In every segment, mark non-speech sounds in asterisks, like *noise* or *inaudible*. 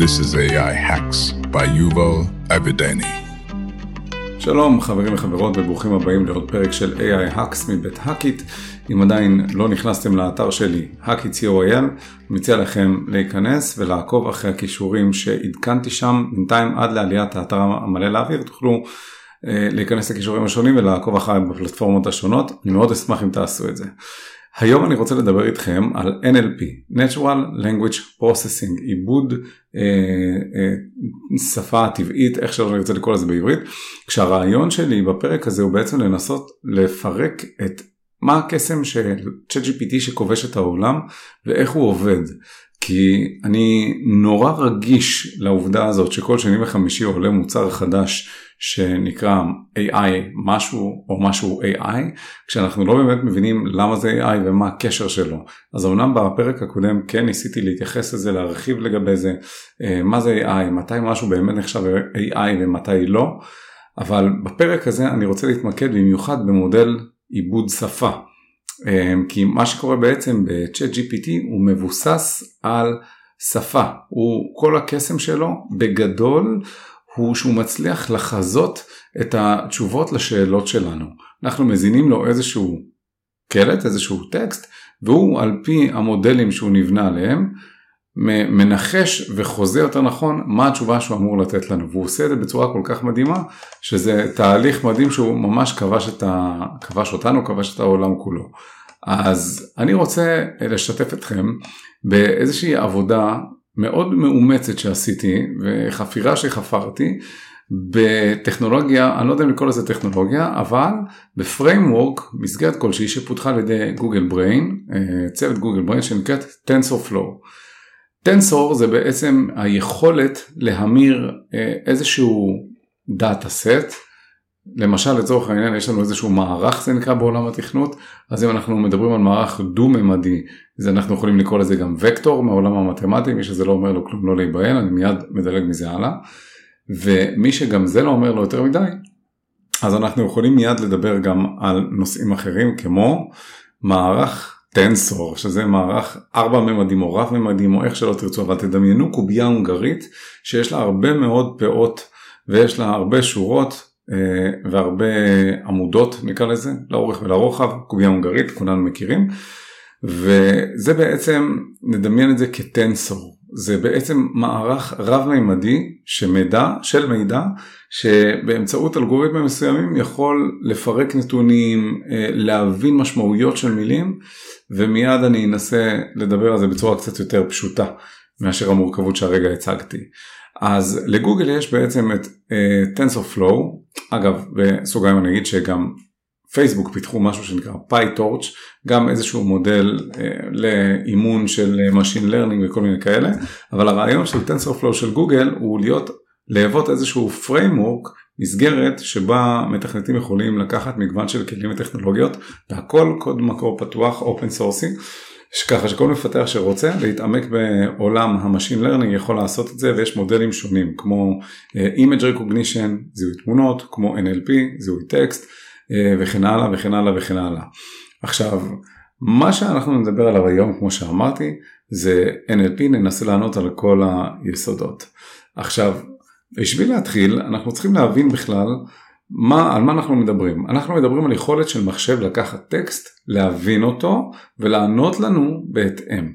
This is AI Hacks by Yuval Avidani. שלום חברים וחברות וברוכים הבאים לעוד פרק של AI Hacks מבית Hackit. אם עדיין לא נכנסתם לאתר שלי, Hackit co.il, אני מציע לכם להיכנס ולעקוב אחרי הקישורים שעדכנתי שם בינתיים עד לעליית האתר המלא לאוויר, תוכלו אה, להיכנס לקישורים השונים ולעקוב אחריי בפלטפורמות השונות, אני מאוד אשמח אם תעשו את זה. היום אני רוצה לדבר איתכם על NLP, Natural Language Processing, עיבוד אה, אה, שפה טבעית, איך שלא נרצה לקרוא לזה בעברית, כשהרעיון שלי בפרק הזה הוא בעצם לנסות לפרק את מה הקסם של ChatGPT שכובש את העולם ואיך הוא עובד. כי אני נורא רגיש לעובדה הזאת שכל שני וחמישי עולה מוצר חדש שנקרא AI משהו או משהו AI כשאנחנו לא באמת מבינים למה זה AI ומה הקשר שלו. אז אמנם בפרק הקודם כן ניסיתי להתייחס לזה להרחיב לגבי זה אה, מה זה AI מתי משהו באמת נחשב AI ומתי לא אבל בפרק הזה אני רוצה להתמקד במיוחד במודל עיבוד שפה. אה, כי מה שקורה בעצם ב-chat GPT הוא מבוסס על שפה, הוא כל הקסם שלו בגדול הוא שהוא מצליח לחזות את התשובות לשאלות שלנו. אנחנו מזינים לו איזשהו קלט, איזשהו טקסט, והוא על פי המודלים שהוא נבנה עליהם, מנחש וחוזה יותר נכון מה התשובה שהוא אמור לתת לנו והוא עושה את זה בצורה כל כך מדהימה שזה תהליך מדהים שהוא ממש כבש, את ה... כבש אותנו כבש את העולם כולו. אז אני רוצה לשתף אתכם באיזושהי עבודה מאוד מאומצת שעשיתי וחפירה שחפרתי בטכנולוגיה, אני לא יודע אם לקרוא לזה טכנולוגיה, אבל ב framework, מסגרת כלשהי שפותחה על ידי Google Brain, אה, צוות Google Brain שנקראת TensorFlow. Tensor זה בעצם היכולת להמיר אה, איזשהו data set, למשל לצורך העניין יש לנו איזשהו מערך זה נקרא בעולם התכנות, אז אם אנחנו מדברים על מערך דו-ממדי, אז אנחנו יכולים לקרוא לזה גם וקטור מעולם המתמטי, מי שזה לא אומר לו כלום לא להיבהל, אני מיד מדלג מזה הלאה, ומי שגם זה לא אומר לו יותר מדי, אז אנחנו יכולים מיד לדבר גם על נושאים אחרים כמו מערך טנסור שזה מערך ארבע ממדים או רב ממדים או איך שלא תרצו אבל תדמיינו קובייה הונגרית שיש לה הרבה מאוד פאות ויש לה הרבה שורות והרבה עמודות נקרא לזה לאורך ולרוחב קובייה הונגרית כולנו מכירים. וזה בעצם נדמיין את זה כטנסור. זה בעצם מערך רב-מימדי שמידע, של מידע שבאמצעות אלגוריתמים מסוימים יכול לפרק נתונים, אה, להבין משמעויות של מילים ומיד אני אנסה לדבר על זה בצורה קצת יותר פשוטה מאשר המורכבות שהרגע הצגתי. אז לגוגל יש בעצם את uh, TensorFlow, אגב בסוגריים אני אגיד שגם פייסבוק פיתחו משהו שנקרא PyTorch, גם איזשהו מודל uh, לאימון של uh, Machine Learning וכל מיני כאלה, אבל הרעיון של TensorFlow של גוגל הוא להיות, להוות איזשהו framework, מסגרת שבה מתכנתים יכולים לקחת מגוון של כלים וטכנולוגיות, והכל קוד מקור פתוח, open sourcing. ככה שכל מפתח שרוצה להתעמק בעולם ה machine learning יכול לעשות את זה ויש מודלים שונים כמו אה, image recognition, זיהוי תמונות, כמו NLP, זיהוי טקסט אה, וכן הלאה וכן הלאה וכן הלאה. עכשיו, מה שאנחנו נדבר עליו היום כמו שאמרתי זה NLP ננסה לענות על כל היסודות. עכשיו, בשביל להתחיל אנחנו צריכים להבין בכלל מה, על מה אנחנו מדברים? אנחנו מדברים על יכולת של מחשב לקחת טקסט, להבין אותו ולענות לנו בהתאם.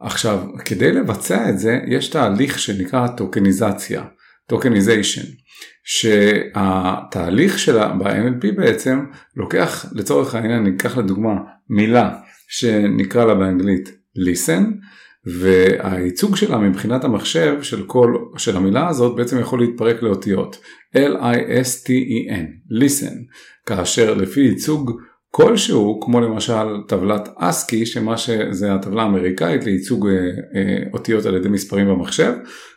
עכשיו, כדי לבצע את זה יש תהליך שנקרא טוקניזציה, tokenization, שהתהליך שלה ב-NLP בעצם לוקח לצורך העניין, ניקח לדוגמה מילה שנקרא לה באנגלית listen, והייצוג שלה מבחינת המחשב של כל של המילה הזאת בעצם יכול להתפרק לאותיות. L-I-S-T-E-N, listen, כאשר לפי ייצוג כלשהו כמו למשל טבלת אסקי שמה שזה הטבלה האמריקאית לייצוג אה, אה, אותיות על ידי מספרים במחשב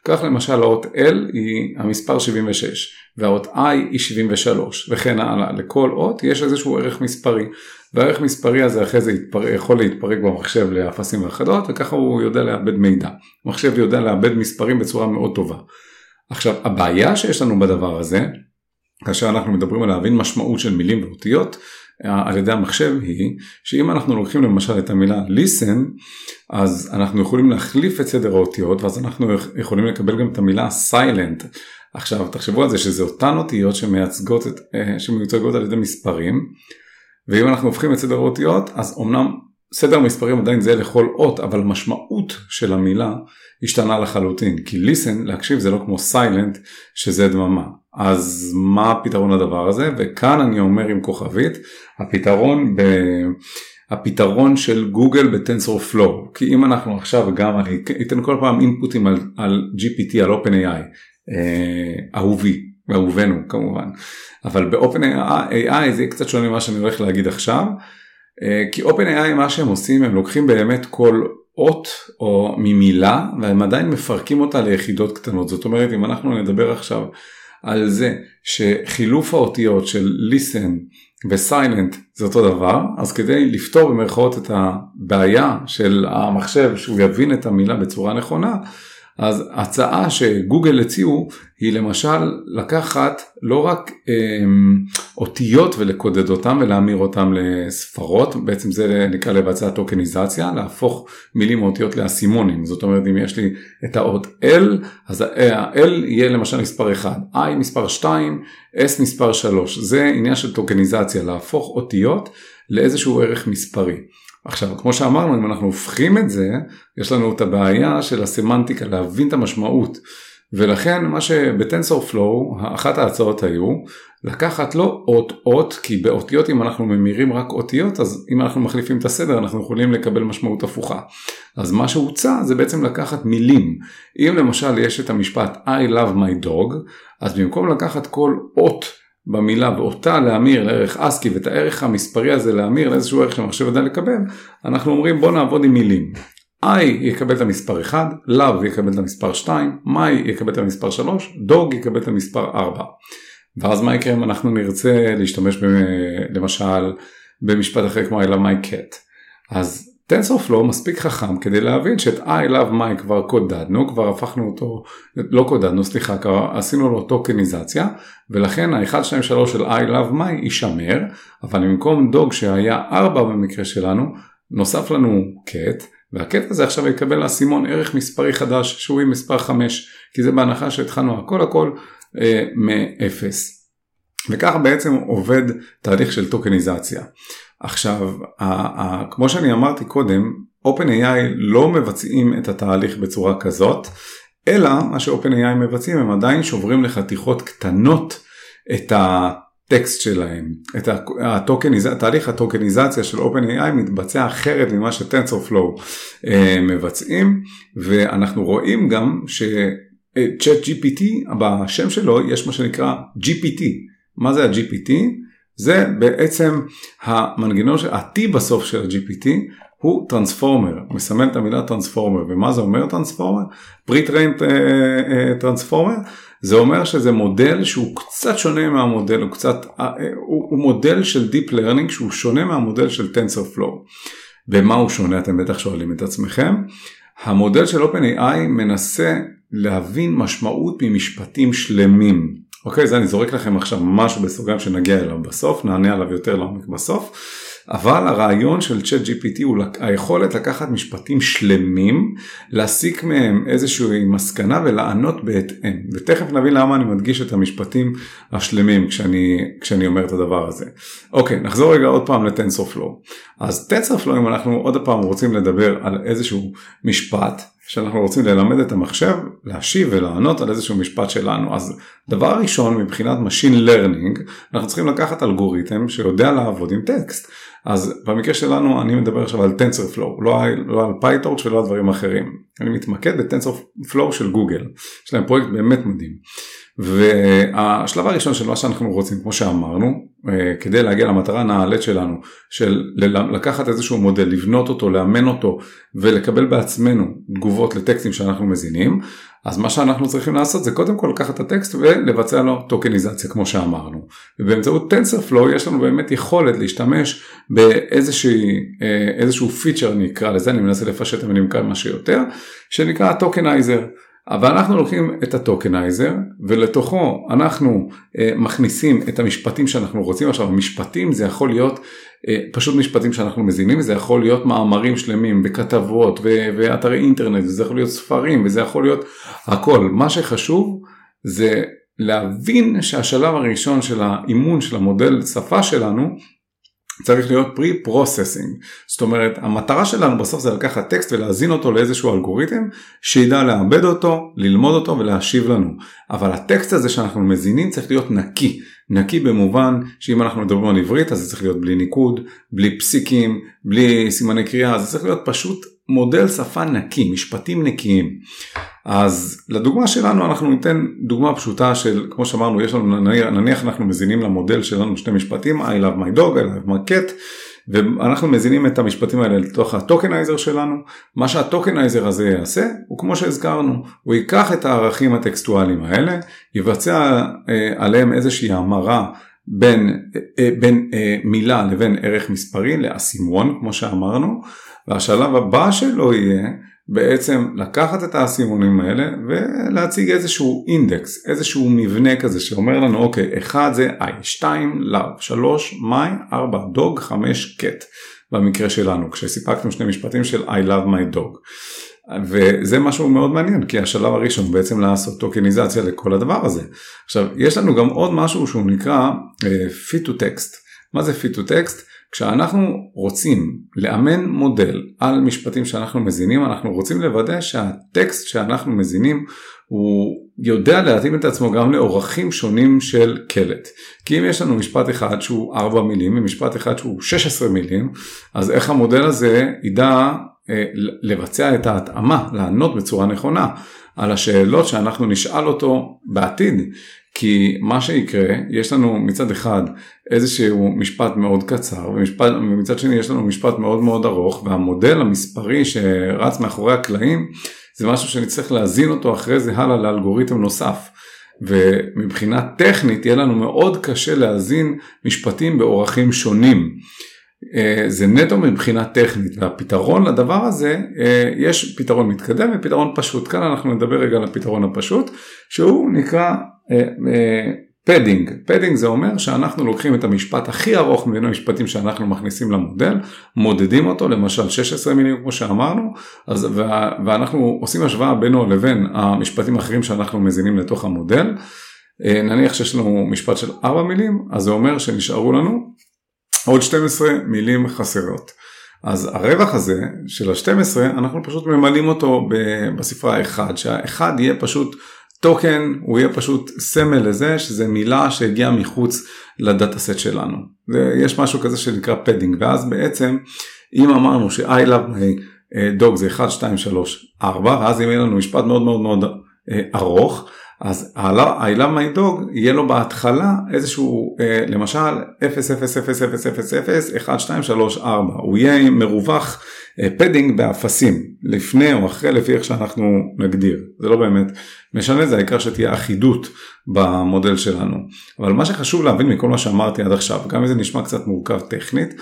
כך למשל האות L היא המספר 76 והאות I היא 73 וכן הלאה לכל אות יש איזשהו ערך מספרי והערך מספרי הזה אחרי זה יתפר... יכול להתפרק במחשב לאפסים ואחדות וככה הוא יודע לאבד מידע. מחשב יודע לאבד מספרים בצורה מאוד טובה. עכשיו הבעיה שיש לנו בדבר הזה כאשר אנחנו מדברים על להבין משמעות של מילים ואותיות על ידי המחשב היא שאם אנחנו לוקחים למשל את המילה listen אז אנחנו יכולים להחליף את סדר האותיות ואז אנחנו יכולים לקבל גם את המילה silent. עכשיו תחשבו על זה שזה אותן אותיות שמייצגות, את, אה, שמיוצגות על ידי מספרים ואם אנחנו הופכים את סדר האותיות אז אמנם סדר המספרים עדיין זהה לכל אות אבל המשמעות של המילה השתנה לחלוטין כי listen להקשיב זה לא כמו silent שזה דממה אז מה הפתרון לדבר הזה? וכאן אני אומר עם כוכבית הפתרון ב... הפתרון של גוגל בטנסור פלואו כי אם אנחנו עכשיו גם אני אתן כל פעם אינפוטים על, על GPT על OpenAI אה, אהובי אהובנו כמובן. אבל ב-OpenAI זה קצת שונה ממה שאני הולך להגיד עכשיו אה, כי OpenAI מה שהם עושים הם לוקחים באמת כל אות או ממילה והם עדיין מפרקים אותה ליחידות קטנות. זאת אומרת אם אנחנו נדבר עכשיו על זה שחילוף האותיות של listen וסיילנט זה אותו דבר אז כדי לפתור במרכאות את הבעיה של המחשב שהוא יבין את המילה בצורה נכונה אז הצעה שגוגל הציעו היא למשל לקחת לא רק אה, אותיות ולקודד אותם ולהמיר אותם לספרות, בעצם זה נקרא לבצע טוקניזציה, להפוך מילים אותיות לאסימונים, זאת אומרת אם יש לי את האות L, אז ה-L יהיה למשל מספר 1, I מספר 2, S מספר 3, זה עניין של טוקניזציה, להפוך אותיות לאיזשהו ערך מספרי. עכשיו כמו שאמרנו אם אנחנו הופכים את זה יש לנו את הבעיה של הסמנטיקה להבין את המשמעות. ולכן מה שבטנסור פלואו אחת ההצעות היו לקחת לא אות אות כי באותיות אם אנחנו ממירים רק אותיות אז אם אנחנו מחליפים את הסדר אנחנו יכולים לקבל משמעות הפוכה. אז מה שהוצע זה בעצם לקחת מילים. אם למשל יש את המשפט I love my dog אז במקום לקחת כל אות במילה ואותה להמיר לערך אסקי ואת הערך המספרי הזה להמיר לאיזשהו ערך שהמחשב יודע לקבל, אנחנו אומרים בוא נעבוד עם מילים. I יקבל את המספר 1, Love יקבל את המספר 2, My יקבל את המספר 3, Dog יקבל את המספר 4. ואז מה יקרה אם אנחנו נרצה להשתמש ב, למשל במשפט אחר כמו I love my cat. אז TensorFlow מספיק חכם כדי להבין שאת I love my כבר קודדנו, כבר הפכנו אותו, לא קודדנו, סליחה, כבר עשינו לו טוקניזציה, ולכן ה-1, 2, 3 של I love my יישמר, אבל במקום דוג שהיה 4 במקרה שלנו, נוסף לנו cat, והקט הזה עכשיו יקבל אסימון ערך מספרי חדש שהוא עם מספר 5, כי זה בהנחה שהתחלנו הכל הכל אה, מ-0. וככה בעצם עובד תהליך של טוקניזציה. עכשיו, כמו שאני אמרתי קודם, OpenAI לא מבצעים את התהליך בצורה כזאת, אלא מה ש-OpenAI מבצעים הם עדיין שוברים לחתיכות קטנות את הטקסט שלהם. את הטוקניז... תהליך הטוקניזציה של OpenAI מתבצע אחרת ממה ש-TensorFlow אה, מבצעים, ואנחנו רואים גם ש-Chat GPT, בשם שלו יש מה שנקרא GPT. מה זה ה-GPT? זה בעצם המנגנון, ה-T בסוף של ה-GPT הוא טרנספורמר, מסמן את המילה טרנספורמר, ומה זה אומר טרנספורמר? פרי טריין טרנספורמר, זה אומר שזה מודל שהוא קצת שונה מהמודל, הוא קצת, הוא, הוא מודל של Deep Learning שהוא שונה מהמודל של TensorFlow. במה הוא שונה אתם בטח שואלים את עצמכם. המודל של OpenAI מנסה להבין משמעות ממשפטים שלמים. אוקיי, זה אני זורק לכם עכשיו משהו בסוגריים שנגיע אליו בסוף, נענה עליו יותר לעומק בסוף, אבל הרעיון של צ'אט GPT הוא היכולת לקחת משפטים שלמים, להסיק מהם איזושהי מסקנה ולענות בהתאם, ותכף נבין למה אני מדגיש את המשפטים השלמים כשאני, כשאני אומר את הדבר הזה. אוקיי, נחזור רגע עוד פעם לטנסור פלואו. אז טנסור פלואו אם אנחנו עוד פעם רוצים לדבר על איזשהו משפט, שאנחנו רוצים ללמד את המחשב להשיב ולענות על איזשהו משפט שלנו. אז דבר ראשון מבחינת Machine Learning אנחנו צריכים לקחת אלגוריתם שיודע לעבוד עם טקסט. אז במקרה שלנו אני מדבר עכשיו על TensorFlow, לא, לא על PyTorch ולא על דברים אחרים. אני מתמקד ב-TensorFlow של גוגל, יש להם פרויקט באמת מדהים. והשלב הראשון של מה שאנחנו רוצים, כמו שאמרנו, כדי להגיע למטרה הנעלית שלנו, של לקחת איזשהו מודל, לבנות אותו, לאמן אותו ולקבל בעצמנו תגובות לטקסטים שאנחנו מזינים, אז מה שאנחנו צריכים לעשות זה קודם כל לקחת את הטקסט ולבצע לו טוקניזציה כמו שאמרנו. ובאמצעות TensorFlow יש לנו באמת יכולת להשתמש באיזשהו פיצ'ר נקרא לזה, אני מנסה לפשט את המילים כמה שיותר, שנקרא tokenizer. אבל אנחנו לוקחים את ה tokenizer ולתוכו אנחנו אה, מכניסים את המשפטים שאנחנו רוצים. עכשיו המשפטים זה יכול להיות אה, פשוט משפטים שאנחנו מזינים, זה יכול להיות מאמרים שלמים וכתבות ו- ואתרי אינטרנט, וזה יכול להיות ספרים וזה יכול להיות הכל. מה שחשוב זה להבין שהשלב הראשון של האימון של המודל שפה שלנו צריך להיות pre-processing. זאת אומרת, המטרה שלנו בסוף זה לקחת טקסט ולהזין אותו לאיזשהו אלגוריתם שידע לעבד אותו, ללמוד אותו ולהשיב לנו. אבל הטקסט הזה שאנחנו מזינים צריך להיות נקי. נקי במובן שאם אנחנו מדברים על עברית אז זה צריך להיות בלי ניקוד, בלי פסיקים, בלי סימני קריאה, זה צריך להיות פשוט מודל שפה נקי, משפטים נקיים. אז לדוגמה שלנו אנחנו ניתן דוגמה פשוטה של כמו שאמרנו יש לנו נניח, נניח אנחנו מזינים למודל שלנו שני משפטים I love my dog, I love my cat ואנחנו מזינים את המשפטים האלה לתוך הטוקנייזר שלנו. מה שהטוקנייזר הזה יעשה הוא כמו שהזכרנו הוא ייקח את הערכים הטקסטואליים האלה יבצע אה, עליהם איזושהי המרה בין, אה, בין אה, מילה לבין ערך מספרי לאסימון כמו שאמרנו והשלב הבא שלו יהיה בעצם לקחת את האסימונים האלה ולהציג איזשהו אינדקס, איזשהו מבנה כזה שאומר לנו אוקיי, אחד זה I, 2 לאו, 3 my, 4 דוג, 5 קט במקרה שלנו, כשסיפקנו שני משפטים של I love my dog. וזה משהו מאוד מעניין כי השלב הראשון הוא בעצם לעשות טוקניזציה לכל הדבר הזה. עכשיו יש לנו גם עוד משהו שהוא נקרא uh, fit to text. מה זה fit to text? כשאנחנו רוצים לאמן מודל על משפטים שאנחנו מזינים, אנחנו רוצים לוודא שהטקסט שאנחנו מזינים הוא יודע להתאים את עצמו גם לאורחים שונים של קלט. כי אם יש לנו משפט אחד שהוא 4 מילים ומשפט אחד שהוא 16 מילים, אז איך המודל הזה ידע אה, לבצע את ההתאמה, לענות בצורה נכונה על השאלות שאנחנו נשאל אותו בעתיד. כי מה שיקרה, יש לנו מצד אחד איזשהו משפט מאוד קצר, ומשפט, ומצד שני יש לנו משפט מאוד מאוד ארוך, והמודל המספרי שרץ מאחורי הקלעים, זה משהו שנצטרך להזין אותו אחרי זה הלאה לאלגוריתם נוסף. ומבחינה טכנית יהיה לנו מאוד קשה להזין משפטים באורחים שונים. אה, זה נטו מבחינה טכנית והפתרון לדבר הזה אה, יש פתרון מתקדם ופתרון פשוט. כאן אנחנו נדבר רגע על הפתרון הפשוט שהוא נקרא padding, אה, padding זה אומר שאנחנו לוקחים את המשפט הכי ארוך מבין המשפטים שאנחנו מכניסים למודל, מודדים אותו למשל 16 מילים כמו שאמרנו, אז, ואנחנו עושים השוואה בינו לבין המשפטים האחרים שאנחנו מזינים לתוך המודל, נניח שיש לנו משפט של 4 מילים, אז זה אומר שנשארו לנו עוד 12 מילים חסרות. אז הרווח הזה של ה-12 אנחנו פשוט ממלאים אותו בספרה האחד, שהאחד יהיה פשוט token, הוא יהיה פשוט סמל לזה שזה מילה שהגיעה מחוץ ל data set שלנו. יש משהו כזה שנקרא padding ואז בעצם אם אמרנו ש-I love my dog זה 1, 2, 3, 4 ואז אם יהיה לנו משפט מאוד מאוד מאוד אה, ארוך אז my dog יהיה לו בהתחלה איזשהו אה, למשל 0 0 0 0 0 0 1 2 3 4 הוא יהיה מרווח padding באפסים לפני או אחרי לפי איך שאנחנו נגדיר. זה לא באמת משנה זה העיקר שתהיה אחידות במודל שלנו. אבל מה שחשוב להבין מכל מה שאמרתי עד עכשיו גם אם זה נשמע קצת מורכב טכנית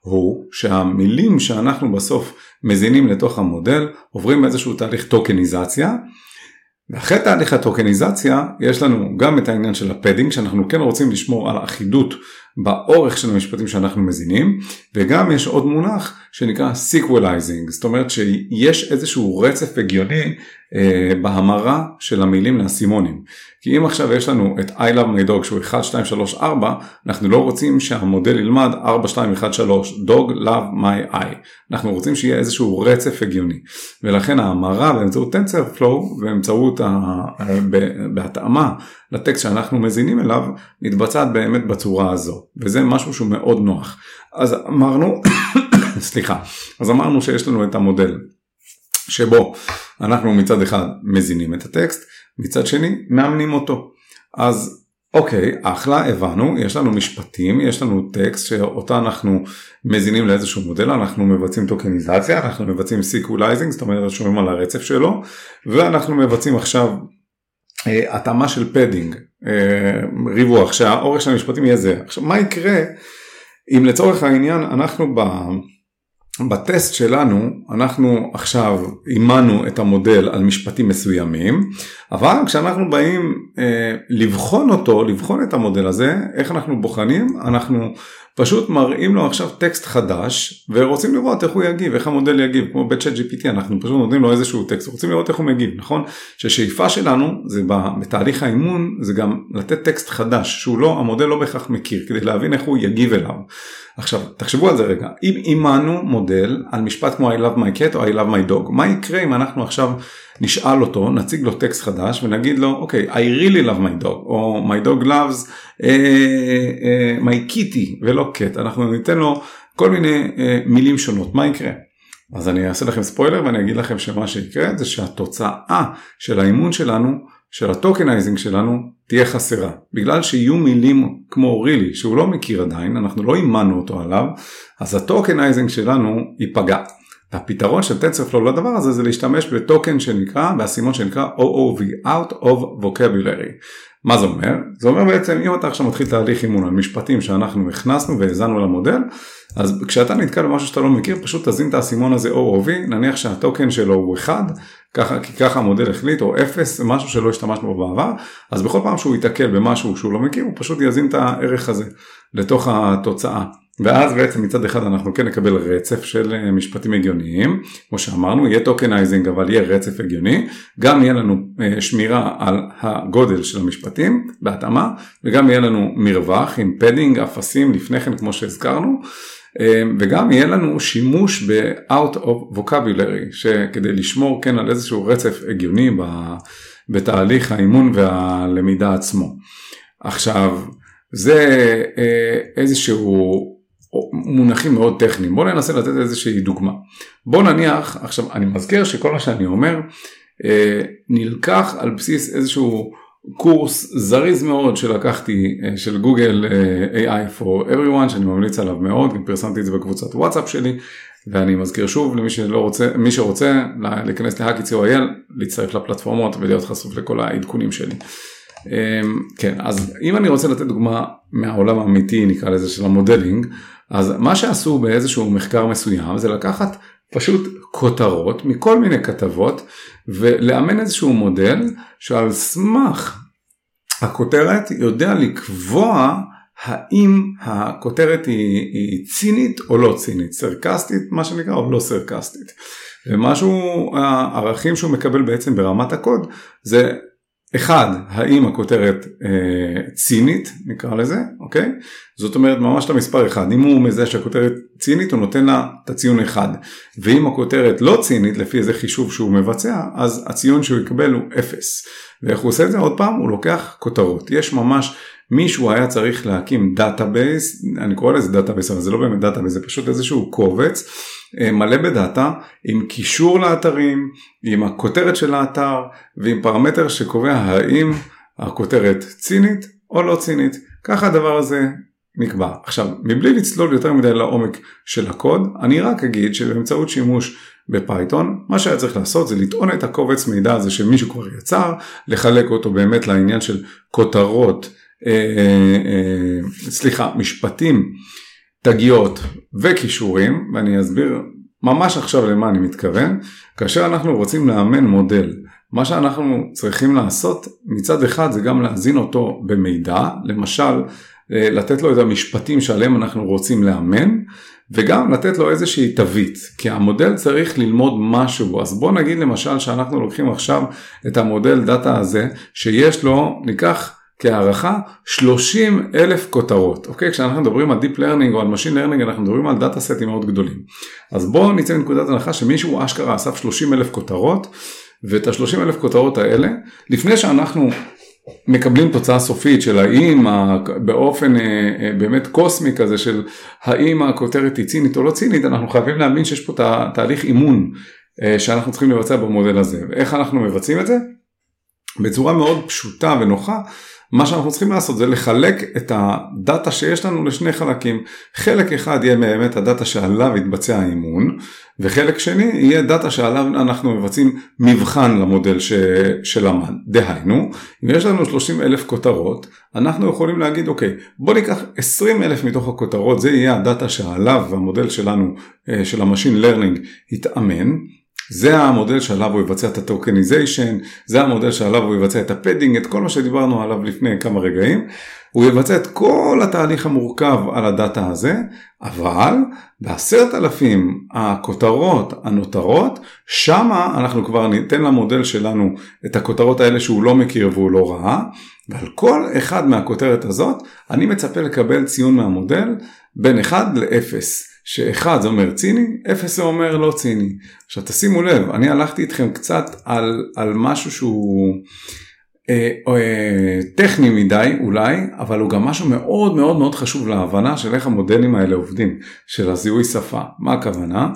הוא שהמילים שאנחנו בסוף מזינים לתוך המודל עוברים איזשהו תהליך טוקניזציה ואחרי תהליך הטוקניזציה יש לנו גם את העניין של ה padding שאנחנו כן רוצים לשמור על אחידות באורך של המשפטים שאנחנו מזינים וגם יש עוד מונח שנקרא sequelizing זאת אומרת שיש איזשהו רצף הגיוני אה, בהמרה של המילים לאסימונים. כי אם עכשיו יש לנו את I love my dog שהוא 1, 2, 3, 4 אנחנו לא רוצים שהמודל ילמד 4, 2, 1, 3 dog love my eye. אנחנו רוצים שיהיה איזשהו רצף הגיוני. ולכן ההמרה באמצעות TensorFlow באמצעות ה... בהתאמה לטקסט שאנחנו מזינים אליו מתבצעת באמת בצורה הזו וזה משהו שהוא מאוד נוח. אז אמרנו *coughs* סליחה אז אמרנו שיש לנו את המודל שבו אנחנו מצד אחד מזינים את הטקסט מצד שני מאמנים אותו. אז אוקיי אחלה הבנו יש לנו משפטים יש לנו טקסט שאותה אנחנו מזינים לאיזשהו מודל אנחנו מבצעים טוקניזציה אנחנו מבצעים sequencing זאת אומרת שומרים על הרצף שלו ואנחנו מבצעים עכשיו התאמה של padding, אה, ריווח, שהאורך של המשפטים יהיה זה. עכשיו מה יקרה אם לצורך העניין אנחנו ב... בטסט שלנו אנחנו עכשיו אימנו את המודל על משפטים מסוימים אבל כשאנחנו באים אה, לבחון אותו לבחון את המודל הזה איך אנחנו בוחנים אנחנו פשוט מראים לו עכשיו טקסט חדש ורוצים לראות איך הוא יגיב איך המודל יגיב כמו ב ChatGPT אנחנו פשוט נותנים לו איזשהו טקסט רוצים לראות איך הוא מגיב נכון ששאיפה שלנו זה בתהליך האימון זה גם לתת טקסט חדש שהוא לא המודל לא בהכרח מכיר כדי להבין איך הוא יגיב אליו. עכשיו תחשבו על זה רגע אם אימנו מודל על משפט כמו I love my cat או I love my dog מה יקרה אם אנחנו עכשיו נשאל אותו נציג לו טקסט חדש ונגיד לו אוקיי okay, I really love my dog או my dog loves uh, uh, my kitty ולא cat אנחנו ניתן לו כל מיני uh, מילים שונות מה יקרה. אז אני אעשה לכם ספוילר ואני אגיד לכם שמה שיקרה זה שהתוצאה של האימון שלנו של ה tokenizing שלנו תהיה חסרה. בגלל שיהיו מילים כמו really שהוא לא מכיר עדיין, אנחנו לא אימנו אותו עליו, אז ה tokenizing שלנו ייפגע. הפתרון של TensorFlow לדבר הזה זה להשתמש ב token שנקרא, באסימון שנקרא OOV, Out of Vocabulary. מה זה אומר? זה אומר בעצם אם אתה עכשיו מתחיל תהליך אימון על משפטים שאנחנו הכנסנו והזנו למודל, אז כשאתה נתקל במשהו שאתה לא מכיר פשוט תזין את האסימון הזה OOV, נניח שה token שלו הוא 1, ככה, כי ככה המודל החליט, או 0, משהו שלא השתמשנו בו בעבר, אז בכל פעם שהוא ייתקל במשהו שהוא לא מכיר הוא פשוט יזין את הערך הזה לתוך התוצאה. ואז בעצם מצד אחד אנחנו כן נקבל רצף של אה, משפטים הגיוניים, כמו שאמרנו, יהיה tokenizing אבל יהיה רצף הגיוני, גם יהיה לנו אה, שמירה על הגודל של המשפטים בהתאמה, וגם יהיה לנו מרווח עם פדינג, אפסים לפני כן כמו שהזכרנו, אה, וגם יהיה לנו שימוש ב-out of vocabulary, שכדי לשמור כן על איזשהו רצף הגיוני בתהליך האימון והלמידה עצמו. עכשיו, זה איזשהו מונחים מאוד טכניים. בואו ננסה לתת איזושהי דוגמה. בואו נניח, עכשיו אני מזכיר שכל מה שאני אומר אה, נלקח על בסיס איזשהו קורס זריז מאוד שלקחתי אה, של גוגל אה, AI for everyone שאני ממליץ עליו מאוד, גם פרסמתי את זה בקבוצת וואטסאפ שלי ואני מזכיר שוב למי שלא רוצה, מי שרוצה להיכנס להאקי.co.il, להצטרף לפלטפורמות ולהיות חשוף לכל העדכונים שלי. כן, אז אם אני רוצה לתת דוגמה מהעולם האמיתי נקרא לזה של המודלינג, אז מה שעשו באיזשהו מחקר מסוים זה לקחת פשוט כותרות מכל מיני כתבות ולאמן איזשהו מודל שעל סמך הכותרת יודע לקבוע האם הכותרת היא, היא צינית או לא צינית, סרקסטית מה שנקרא או לא סרקסטית. ומשהו, הערכים שהוא מקבל בעצם ברמת הקוד זה אחד, האם הכותרת אה, צינית נקרא לזה, אוקיי? זאת אומרת ממש את המספר אחד, אם הוא מזהה שהכותרת צינית הוא נותן לה את הציון אחד, ואם הכותרת לא צינית לפי איזה חישוב שהוא מבצע, אז הציון שהוא יקבל הוא אפס. ואיך הוא עושה את זה? עוד פעם, הוא לוקח כותרות. יש ממש, מישהו היה צריך להקים database, אני קורא לזה database אבל זה לא באמת database, זה פשוט איזשהו קובץ אה, מלא בדאטה עם קישור לאתרים, עם הכותרת של האתר ועם פרמטר שקובע האם הכותרת צינית או לא צינית. ככה הדבר הזה נקבע. עכשיו, מבלי לצלול יותר מדי לעומק של הקוד, אני רק אגיד שבאמצעות שימוש בפייתון, מה שהיה צריך לעשות זה לטעון את הקובץ מידע הזה שמישהו כבר יצר, לחלק אותו באמת לעניין של כותרות, סליחה, משפטים תגיות וכישורים, ואני אסביר ממש עכשיו למה אני מתכוון. כאשר אנחנו רוצים לאמן מודל, מה שאנחנו צריכים לעשות מצד אחד זה גם להזין אותו במידע, למשל אה, לתת לו את המשפטים שעליהם אנחנו רוצים לאמן, וגם לתת לו איזושהי תווית, כי המודל צריך ללמוד משהו, אז בוא נגיד למשל שאנחנו לוקחים עכשיו את המודל דאטה הזה, שיש לו, ניקח כהערכה 30 אלף כותרות, אוקיי? כשאנחנו מדברים על Deep Learning או על Machine Learning אנחנו מדברים על data set ים מאוד גדולים. אז בואו נצא מנקודת הנחה שמישהו אשכרה אסף 30 אלף כותרות, ואת ה-30 אלף כותרות האלה, לפני שאנחנו מקבלים תוצאה סופית של האם באופן אה, אה, באמת קוסמי כזה של האם הכותרת היא צינית או לא צינית, אנחנו חייבים להאמין שיש פה תהליך אימון אה, שאנחנו צריכים לבצע במודל הזה. ואיך אנחנו מבצעים את זה? בצורה מאוד פשוטה ונוחה, מה שאנחנו צריכים לעשות זה לחלק את הדאטה שיש לנו לשני חלקים. חלק אחד יהיה באמת הדאטה שעליו יתבצע האימון, וחלק שני יהיה דאטה שעליו אנחנו מבצעים מבחן למודל ש... שלמד. דהיינו, אם יש לנו 30 אלף כותרות, אנחנו יכולים להגיד אוקיי, בוא ניקח 20 אלף מתוך הכותרות, זה יהיה הדאטה שעליו המודל שלנו, אה, של ה machine learning, יתאמן. זה המודל שעליו הוא יבצע את ה tokenization, זה המודל שעליו הוא יבצע את ה padding, את כל מה שדיברנו עליו לפני כמה רגעים. הוא יבצע את כל התהליך המורכב על הדאטה הזה, אבל בעשרת אלפים הכותרות הנותרות, שמה אנחנו כבר ניתן למודל שלנו את הכותרות האלה שהוא לא מכיר והוא לא ראה, ועל כל אחד מהכותרת הזאת אני מצפה לקבל ציון מהמודל בין 1 ל-0. שאחד זה אומר ציני, אפס זה אומר לא ציני. עכשיו תשימו לב, אני הלכתי איתכם קצת על, על משהו שהוא אה, אה, טכני מדי אולי, אבל הוא גם משהו מאוד מאוד מאוד חשוב להבנה של איך המודלים האלה עובדים, של הזיהוי שפה. מה הכוונה?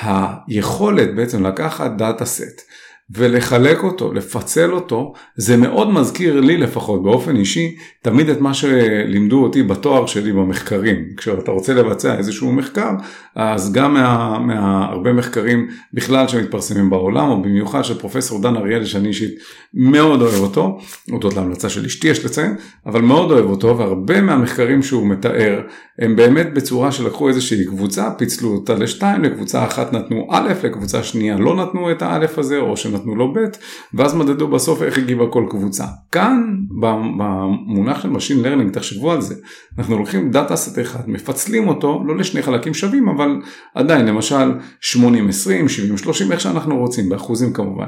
היכולת בעצם לקחת דאטה סט ולחלק אותו, לפצל אותו, זה מאוד מזכיר לי לפחות באופן אישי, תמיד את מה שלימדו אותי בתואר שלי במחקרים. כשאתה רוצה לבצע איזשהו מחקר, אז גם מה, מהרבה מחקרים בכלל שמתפרסמים בעולם, או במיוחד של פרופסור דן אריאל, שאני אישית מאוד אוהב אותו, הודות להמלצה של אשתי יש לציין, אבל מאוד אוהב אותו, והרבה מהמחקרים שהוא מתאר, הם באמת בצורה שלקחו איזושהי קבוצה, פיצלו אותה לשתיים, לקבוצה אחת נתנו א', לקבוצה שנייה לא נתנו את האלף הזה, או שנתנו לו ב', ואז מדדו בסוף איך הגיבה כל קבוצה. כאן, במונח של Machine Learning, תחשבו על זה, אנחנו לוקחים דאטה סט אחד, מפצלים אותו, לא לשני חלקים שווים, אבל עדיין, למשל 80-20, 70-30, איך שאנחנו רוצים, באחוזים כמובן.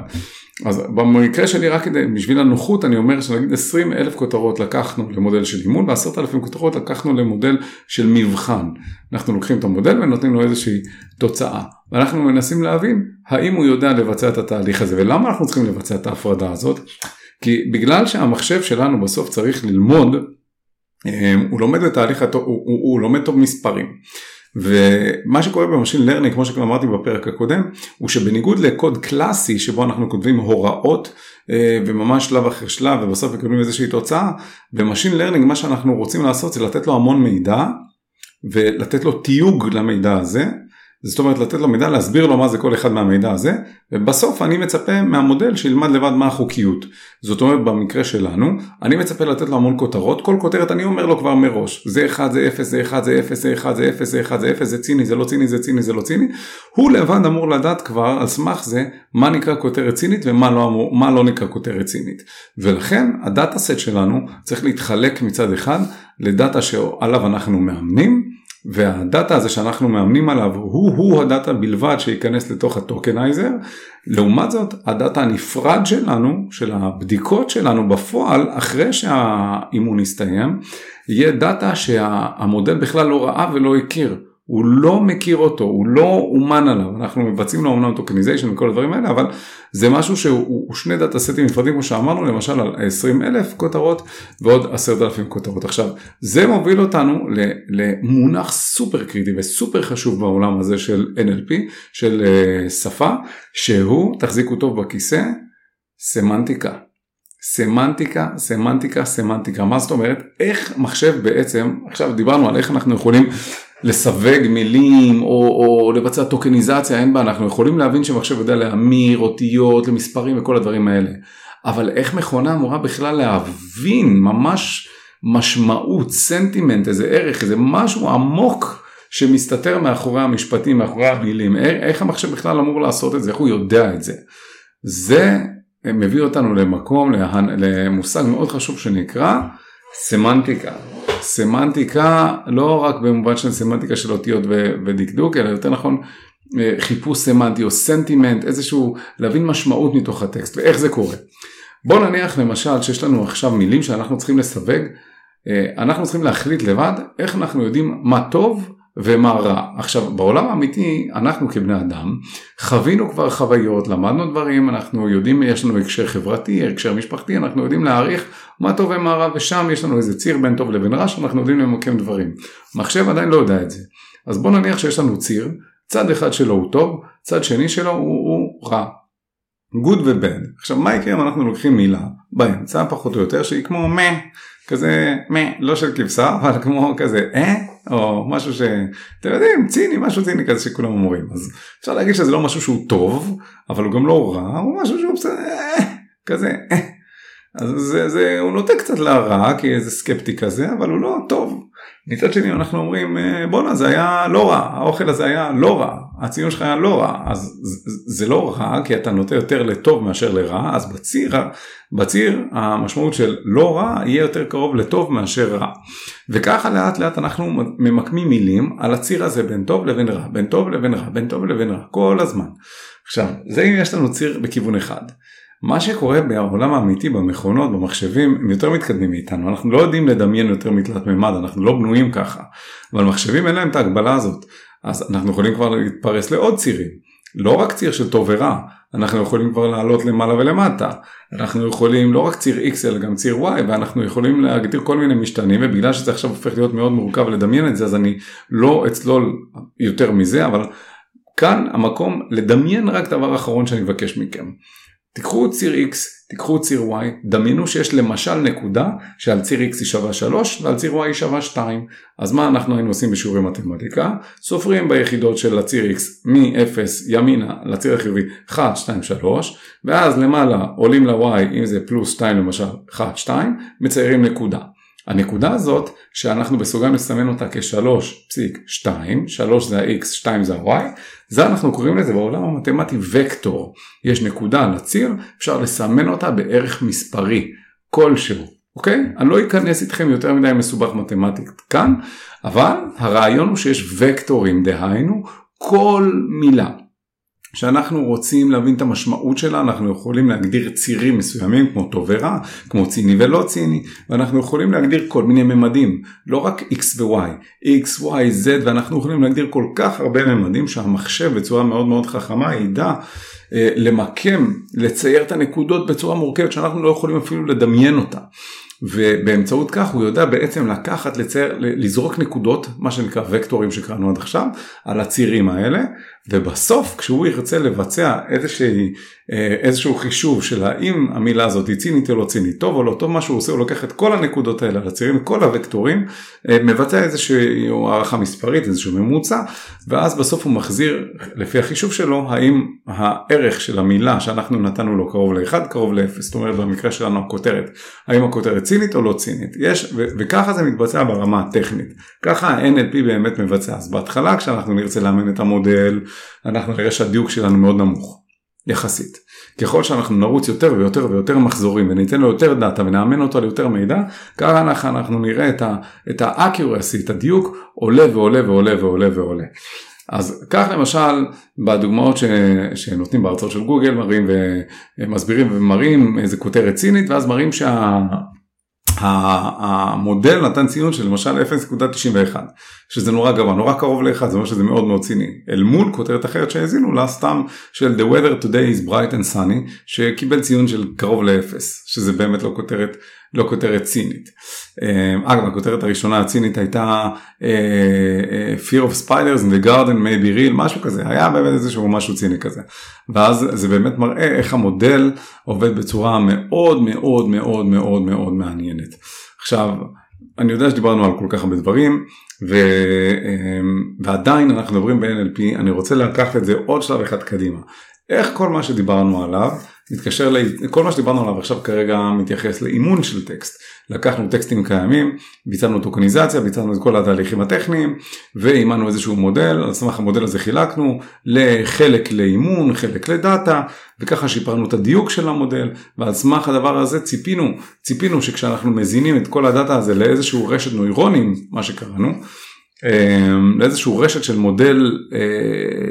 אז במקרה שלי רק כדי, בשביל הנוחות אני אומר שנגיד 20 אלף כותרות לקחנו למודל של אימון ו-10 אלפים כותרות לקחנו למודל של מבחן. אנחנו לוקחים את המודל ונותנים לו איזושהי תוצאה. ואנחנו מנסים להבין האם הוא יודע לבצע את התהליך הזה ולמה אנחנו צריכים לבצע את ההפרדה הזאת. כי בגלל שהמחשב שלנו בסוף צריך ללמוד, הוא לומד בתהליך, הוא, הוא, הוא לומד טוב מספרים. ומה שקורה ב machine learning כמו שכבר אמרתי בפרק הקודם הוא שבניגוד לקוד קלאסי שבו אנחנו כותבים הוראות אה, וממש שלב אחרי שלב ובסוף מקבלים איזושהי תוצאה ב machine learning מה שאנחנו רוצים לעשות זה לתת לו המון מידע ולתת לו תיוג למידע הזה זאת אומרת לתת לו מידע, להסביר לו מה זה כל אחד מהמידע הזה, ובסוף אני מצפה מהמודל שילמד לבד מה החוקיות. זאת אומרת במקרה שלנו, אני מצפה לתת לו המון כותרות, כל כותרת אני אומר לו כבר מראש, זה 1 זה 0 זה 1 זה 0 זה 1 זה 0 זה 1 זה 0 זה ציני זה לא ציני זה ציני זה לא ציני, הוא לבד אמור לדעת כבר על סמך זה מה נקרא כותרת צינית ומה לא, אמור, לא נקרא כותרת צינית. ולכן ה data set שלנו צריך להתחלק מצד אחד לדאטה שעליו אנחנו מאמנים, והדאטה הזה שאנחנו מאמנים עליו הוא הוא הדאטה בלבד שייכנס לתוך ה tokenizer. לעומת זאת הדאטה הנפרד שלנו, של הבדיקות שלנו בפועל אחרי שהאימון יסתיים, יהיה דאטה שהמודל בכלל לא ראה ולא הכיר. הוא לא מכיר אותו, הוא לא אומן עליו, אנחנו מבצעים לו אמנם tokenization וכל הדברים האלה, אבל זה משהו שהוא שני דאטה סטים נפרדים כמו שאמרנו, למשל על 20 אלף כותרות ועוד 10,000 כותרות. עכשיו, זה מוביל אותנו למונח סופר קריטי וסופר חשוב בעולם הזה של NLP, של uh, שפה, שהוא, תחזיקו טוב בכיסא, סמנטיקה. סמנטיקה, סמנטיקה, סמנטיקה. מה זאת אומרת? איך מחשב בעצם, עכשיו דיברנו על איך אנחנו יכולים לסווג מילים או, או לבצע טוקניזציה, אין בה, אנחנו יכולים להבין שמחשב יודע להמיר אותיות למספרים וכל הדברים האלה. אבל איך מכונה אמורה בכלל להבין ממש משמעות, סנטימנט, איזה ערך, איזה משהו עמוק שמסתתר מאחורי המשפטים, מאחורי המילים, איך המחשב בכלל אמור לעשות את זה, איך הוא יודע את זה. זה מביא אותנו למקום, למושג מאוד חשוב שנקרא סמנטיקה. סמנטיקה לא רק במובן של סמנטיקה של אותיות ודקדוק אלא יותר נכון אה, חיפוש סמנטי או סנטימנט איזשהו להבין משמעות מתוך הטקסט ואיך זה קורה. בוא נניח למשל שיש לנו עכשיו מילים שאנחנו צריכים לסווג אה, אנחנו צריכים להחליט לבד איך אנחנו יודעים מה טוב ומה רע. עכשיו בעולם האמיתי אנחנו כבני אדם חווינו כבר חוויות, למדנו דברים, אנחנו יודעים, יש לנו הקשר חברתי, הקשר משפחתי, אנחנו יודעים להעריך מה טוב ומה רע ושם יש לנו איזה ציר בין טוב לבין רע שאנחנו יודעים למקם דברים. מחשב עדיין לא יודע את זה. אז בוא נניח שיש לנו ציר, צד אחד שלו הוא טוב, צד שני שלו הוא, הוא רע. good ו-bad. עכשיו מה יקרה אם אנחנו לוקחים מילה באמצע פחות או יותר שהיא כמו מה, כזה מה, לא של כבשה *laughs* אבל כמו כזה אה, או משהו שאתם יודעים ציני, משהו ציני כזה שכולם אומרים. אז אפשר להגיד שזה לא משהו שהוא טוב, אבל הוא גם לא רע, הוא משהו שהוא בסדר, אה, כזה אה. אז זה, זה, הוא נוטה קצת לרע כי איזה סקפטי כזה, אבל הוא לא טוב. מצד שני אנחנו אומרים אה, בואנה זה היה לא רע, האוכל הזה היה לא רע, הציון שלך היה לא רע, אז זה לא רע כי אתה נוטה יותר לטוב מאשר לרע, אז בציר, בציר המשמעות של לא רע יהיה יותר קרוב לטוב מאשר רע. וככה לאט לאט אנחנו ממקמים מילים על הציר הזה בין טוב לבין רע, בין טוב לבין רע, בין טוב לבין רע, כל הזמן. עכשיו, זה אם יש לנו ציר בכיוון אחד. מה שקורה בעולם האמיתי במכונות במחשבים הם יותר מתקדמים מאיתנו אנחנו לא יודעים לדמיין יותר מתלת מימד אנחנו לא בנויים ככה אבל מחשבים אין להם את ההגבלה הזאת אז אנחנו יכולים כבר להתפרס לעוד צירים לא רק ציר של טוב ורע אנחנו יכולים כבר לעלות למעלה ולמטה אנחנו יכולים לא רק ציר x אלא גם ציר y ואנחנו יכולים להגדיר כל מיני משתנים ובגלל שזה עכשיו הופך להיות מאוד מורכב לדמיין את זה אז אני לא אצלול יותר מזה אבל כאן המקום לדמיין רק דבר אחרון שאני מבקש מכם. תיקחו ציר x, תיקחו ציר y, דמיינו שיש למשל נקודה שעל ציר x היא שווה 3 ועל ציר y היא שווה 2. אז מה אנחנו היינו עושים בשיעורי מתמטיקה? סופרים ביחידות של הציר x מ-0 ימינה לציר החיובי 1, 2, 3 ואז למעלה עולים ל-y אם זה פלוס 2 למשל 1, 2 מציירים נקודה. הנקודה הזאת שאנחנו בסוגריים נסמן אותה כ-3.2, 3 זה ה-x, 2 זה ה-y, זה אנחנו קוראים לזה בעולם המתמטי וקטור. יש נקודה על הציר, אפשר לסמן אותה בערך מספרי כלשהו, אוקיי? אני לא אכנס איתכם יותר מדי מסובך מתמטית כאן, אבל הרעיון הוא שיש וקטורים, דהיינו כל מילה כשאנחנו רוצים להבין את המשמעות שלה אנחנו יכולים להגדיר צירים מסוימים כמו טוב ורע, כמו ציני ולא ציני ואנחנו יכולים להגדיר כל מיני ממדים לא רק x ו-y, x, y, z ואנחנו יכולים להגדיר כל כך הרבה ממדים שהמחשב בצורה מאוד מאוד חכמה ידע אה, למקם, לצייר את הנקודות בצורה מורכבת שאנחנו לא יכולים אפילו לדמיין אותה. ובאמצעות כך הוא יודע בעצם לקחת, לצייר, לזרוק נקודות, מה שנקרא וקטורים שקראנו עד עכשיו, על הצירים האלה, ובסוף כשהוא ירצה לבצע איזושהי, אה, איזשהו חישוב של האם המילה הזאת היא צינית או לא צינית, טוב או לא טוב, מה שהוא עושה הוא לוקח את כל הנקודות האלה על הצירים, כל הוקטורים, אה, מבצע איזושהי הערכה מספרית, איזשהו ממוצע, ואז בסוף הוא מחזיר לפי החישוב שלו האם הערך של המילה שאנחנו נתנו לו קרוב ל-1 קרוב ל-0, זאת אומרת במקרה שלנו הכותרת, האם הכותרת צינית או לא צינית, יש, ו- וככה זה מתבצע ברמה הטכנית, ככה ה-NLP באמת מבצע, אז בהתחלה כשאנחנו נרצה לאמן את המודל, אנחנו נראה שהדיוק שלנו מאוד נמוך, יחסית. ככל שאנחנו נרוץ יותר ויותר ויותר מחזורים וניתן לו יותר דאטה ונאמן אותו על יותר מידע, ככה אנחנו, אנחנו נראה את ה-accuracy, את הדיוק, עולה ועולה ועולה ועולה ועולה. אז כך למשל בדוגמאות ש... שנותנים בהרצאות של גוגל מראים ומסבירים ומראים איזה כותרת צינית ואז מראים שה... המודל נתן ציון של למשל 0.91 שזה נורא גבוה נורא קרוב ל-1 זה אומר שזה מאוד מאוד ציני. אל מול כותרת אחרת שהאזינו לה סתם של The weather today is bright and sunny שקיבל ציון של קרוב ל-0 שזה באמת לא כותרת לא כותרת צינית. אה, אגב הכותרת הראשונה הצינית הייתה אה, אה, Fear of spiders in the garden may be real משהו כזה היה באמת איזשהו משהו ציני כזה ואז זה באמת מראה איך המודל עובד בצורה מאוד מאוד מאוד מאוד מאוד מעניינת. עכשיו אני יודע שדיברנו על כל כך הרבה דברים ו... ועדיין אנחנו מדברים ב-NLP אני רוצה לקחת את זה עוד שלב אחד קדימה איך כל מה שדיברנו עליו מתקשר, כל מה שדיברנו עליו עכשיו כרגע מתייחס לאימון של טקסט. לקחנו טקסטים קיימים, ביצענו טוקניזציה, ביצענו את כל התהליכים הטכניים ואימנו איזשהו מודל, על סמך המודל הזה חילקנו לחלק לאימון, חלק לדאטה וככה שיפרנו את הדיוק של המודל ועל סמך הדבר הזה ציפינו, ציפינו שכשאנחנו מזינים את כל הדאטה הזה לאיזשהו רשת נוירונים, מה שקראנו, אה, לאיזשהו רשת של מודל אה,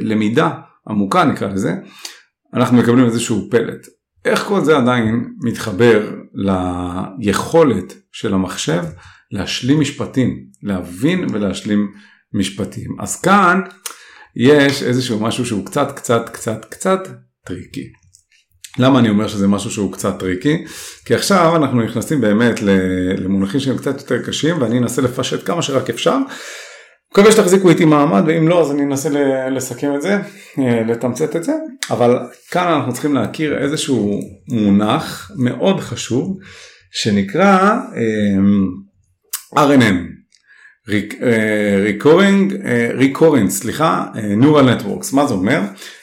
למידה עמוקה נקרא לזה, אנחנו מקבלים איזשהו פלט. איך כל זה עדיין מתחבר ליכולת של המחשב להשלים משפטים, להבין ולהשלים משפטים. אז כאן יש איזשהו משהו שהוא קצת קצת קצת קצת tricky. למה אני אומר שזה משהו שהוא קצת tricky? כי עכשיו אנחנו נכנסים באמת למונחים שהם קצת יותר קשים ואני אנסה לפשט כמה שרק אפשר מקווה שתחזיקו איתי מעמד ואם לא אז אני אנסה לסכם את זה, אה, לתמצת את זה, אבל כאן אנחנו צריכים להכיר איזשהו מונח מאוד חשוב שנקרא אה, RNN, ריקורינג, ריקורינג, סליחה, Neural Networks, מה זה אומר?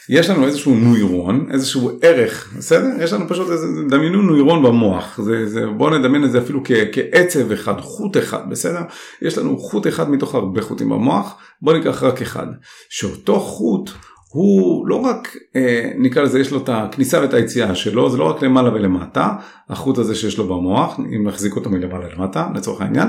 יש לנו איזשהו נוירון, איזשהו ערך, בסדר? יש לנו פשוט איזה, דמיינו נוירון במוח, זה, זה, בואו נדמיין את זה אפילו כ, כעצב אחד, חוט אחד, בסדר? יש לנו חוט אחד מתוך הרבה חוטים במוח, בואו ניקח רק אחד, שאותו חוט הוא לא רק אה, נקרא לזה יש לו את הכניסה ואת היציאה שלו זה לא רק למעלה ולמטה החוט הזה שיש לו במוח אם נחזיק אותו מלמעלה למטה לצורך העניין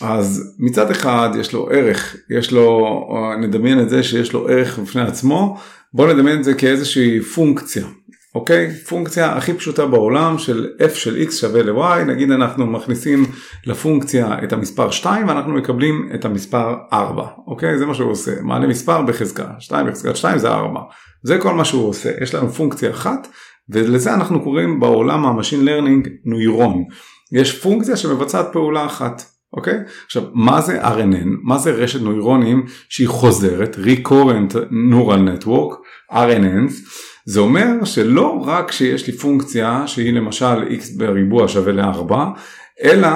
אז מצד אחד יש לו ערך, יש לו, נדמיין את זה שיש לו ערך בפני עצמו, בוא נדמיין את זה כאיזושהי פונקציה, אוקיי? פונקציה הכי פשוטה בעולם של f של x שווה ל-y, נגיד אנחנו מכניסים לפונקציה את המספר 2 ואנחנו מקבלים את המספר 4, אוקיי? זה מה שהוא עושה, מעלה מספר בחזקה, 2 בחזקת 2 זה 4, זה כל מה שהוא עושה, יש לנו פונקציה אחת ולזה אנחנו קוראים בעולם ה machine learning נוירון, יש פונקציה שמבצעת פעולה אחת. אוקיי? עכשיו, מה זה RNN? מה זה רשת נוירונים שהיא חוזרת, recurrent neural network, RNNs? זה אומר שלא רק שיש לי פונקציה שהיא למשל x בריבוע שווה ל-4, אלא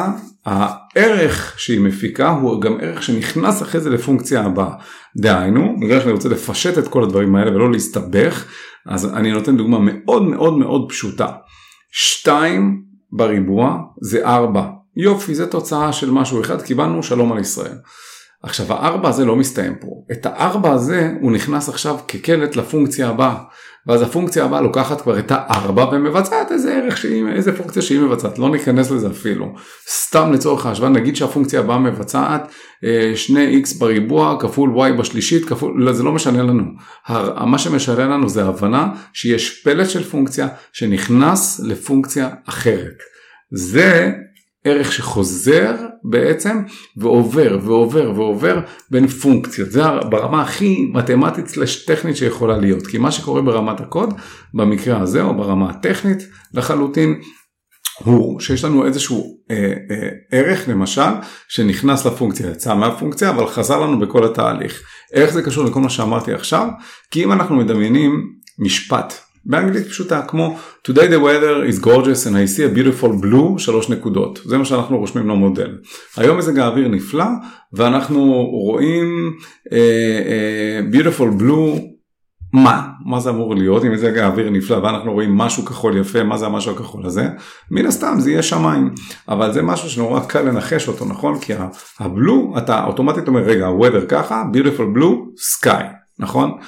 הערך שהיא מפיקה הוא גם ערך שנכנס אחרי זה לפונקציה הבאה. דהיינו, בגלל שאני רוצה לפשט את כל הדברים האלה ולא להסתבך, אז אני נותן דוגמה מאוד מאוד מאוד פשוטה. 2 בריבוע זה 4 יופי, זה תוצאה של משהו אחד, קיבלנו שלום על ישראל. עכשיו הארבע הזה לא מסתיים פה, את הארבע הזה הוא נכנס עכשיו כקלט לפונקציה הבאה, ואז הפונקציה הבאה לוקחת כבר את הארבע ומבצעת איזה ערך שהיא, איזה פונקציה שהיא מבצעת, לא ניכנס לזה אפילו. סתם לצורך ההשוואה, נגיד שהפונקציה הבאה מבצעת 2x אה, בריבוע כפול y בשלישית, כפול, לא, זה לא משנה לנו. מה שמשנה לנו זה הבנה שיש פלט של פונקציה שנכנס לפונקציה אחרת. זה ערך שחוזר בעצם ועובר ועובר ועובר בין פונקציות. זה ברמה הכי מתמטית סלש טכנית שיכולה להיות. כי מה שקורה ברמת הקוד, במקרה הזה או ברמה הטכנית לחלוטין, הוא שיש לנו איזשהו אה, אה, ערך למשל שנכנס לפונקציה, יצא מהפונקציה אבל חזר לנו בכל התהליך. איך זה קשור לכל מה שאמרתי עכשיו? כי אם אנחנו מדמיינים משפט באנגלית פשוטה כמו Today the weather is gorgeous and I see a beautiful blue שלוש נקודות זה מה שאנחנו רושמים למודל. היום מזג האוויר נפלא ואנחנו רואים uh, uh, beautiful blue מה? מה זה אמור להיות אם מזג האוויר נפלא ואנחנו רואים משהו כחול יפה מה זה המשהו הכחול הזה? מן הסתם זה יהיה שמיים אבל זה משהו שנורא קל לנחש אותו נכון? כי הבלו אתה אוטומטית אומר רגע weather ככה beautiful blue sky נכון?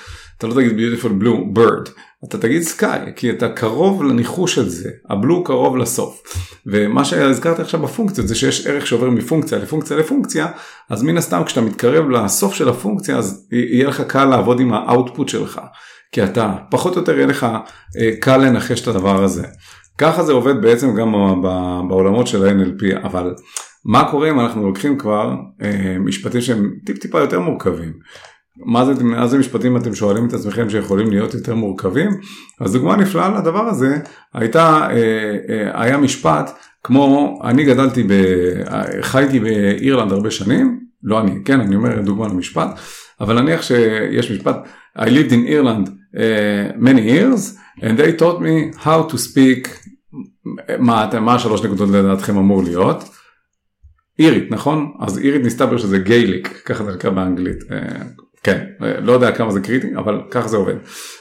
אתה לא תגיד beautiful blue bird אתה תגיד סקאי כי אתה קרוב לניחוש של זה הבלו קרוב לסוף ומה שהזכרתי עכשיו בפונקציות זה שיש ערך שעובר מפונקציה לפונקציה לפונקציה אז מן הסתם כשאתה מתקרב לסוף של הפונקציה אז יהיה לך קל לעבוד עם האאוטפוט שלך כי אתה פחות או יותר יהיה לך אה, קל לנחש את הדבר הזה. ככה זה עובד בעצם גם בעולמות של ה-NLP אבל מה קורה אם אנחנו לוקחים כבר אה, משפטים שהם טיפ טיפה יותר מורכבים. מה זה, מה זה משפטים אתם שואלים את עצמכם שיכולים להיות יותר מורכבים? אז דוגמה נפלאה לדבר הזה הייתה, אה, אה, היה משפט כמו אני גדלתי, ב, חייתי באירלנד הרבה שנים, לא אני, כן אני אומר דוגמה למשפט, אבל נניח שיש משפט I lived in Ireland uh, many years and they taught me how to speak, מה, מה השלוש נקודות לדעתכם אמור להיות? אירית נכון? אז אירית נסתבר שזה גייליק, ככה זה נקרא באנגלית. כן, לא יודע כמה זה קריטי, אבל ככה זה עובד.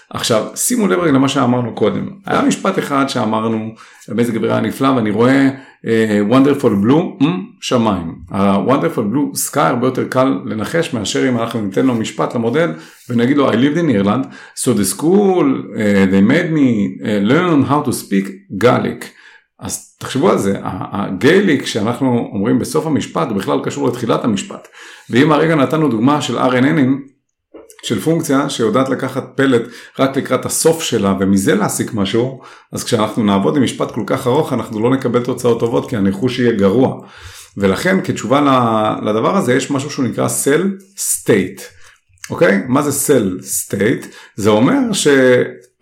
עכשיו, שימו לב רגע למה שאמרנו קודם. היה משפט אחד שאמרנו, מזג אוויר היה נפלא, ואני רואה uh, wonderful blue, mm, שמיים. ה-wonderful blue sky הרבה יותר קל לנחש מאשר אם אנחנו ניתן לו משפט למודל ונגיד לו I lived in Ireland, so the school, uh, they made me uh, learn how to speak Gaelic. אז תחשבו על זה, הגייליק שאנחנו אומרים בסוף המשפט הוא בכלל קשור לתחילת המשפט. ואם הרגע נתנו דוגמה של RNNים, של פונקציה שיודעת לקחת פלט רק לקראת הסוף שלה ומזה להסיק משהו, אז כשאנחנו נעבוד עם משפט כל כך ארוך אנחנו לא נקבל תוצאות טובות כי הניחוש יהיה גרוע. ולכן כתשובה לדבר הזה יש משהו שהוא נקרא cell state. אוקיי? מה זה cell state? זה אומר ש...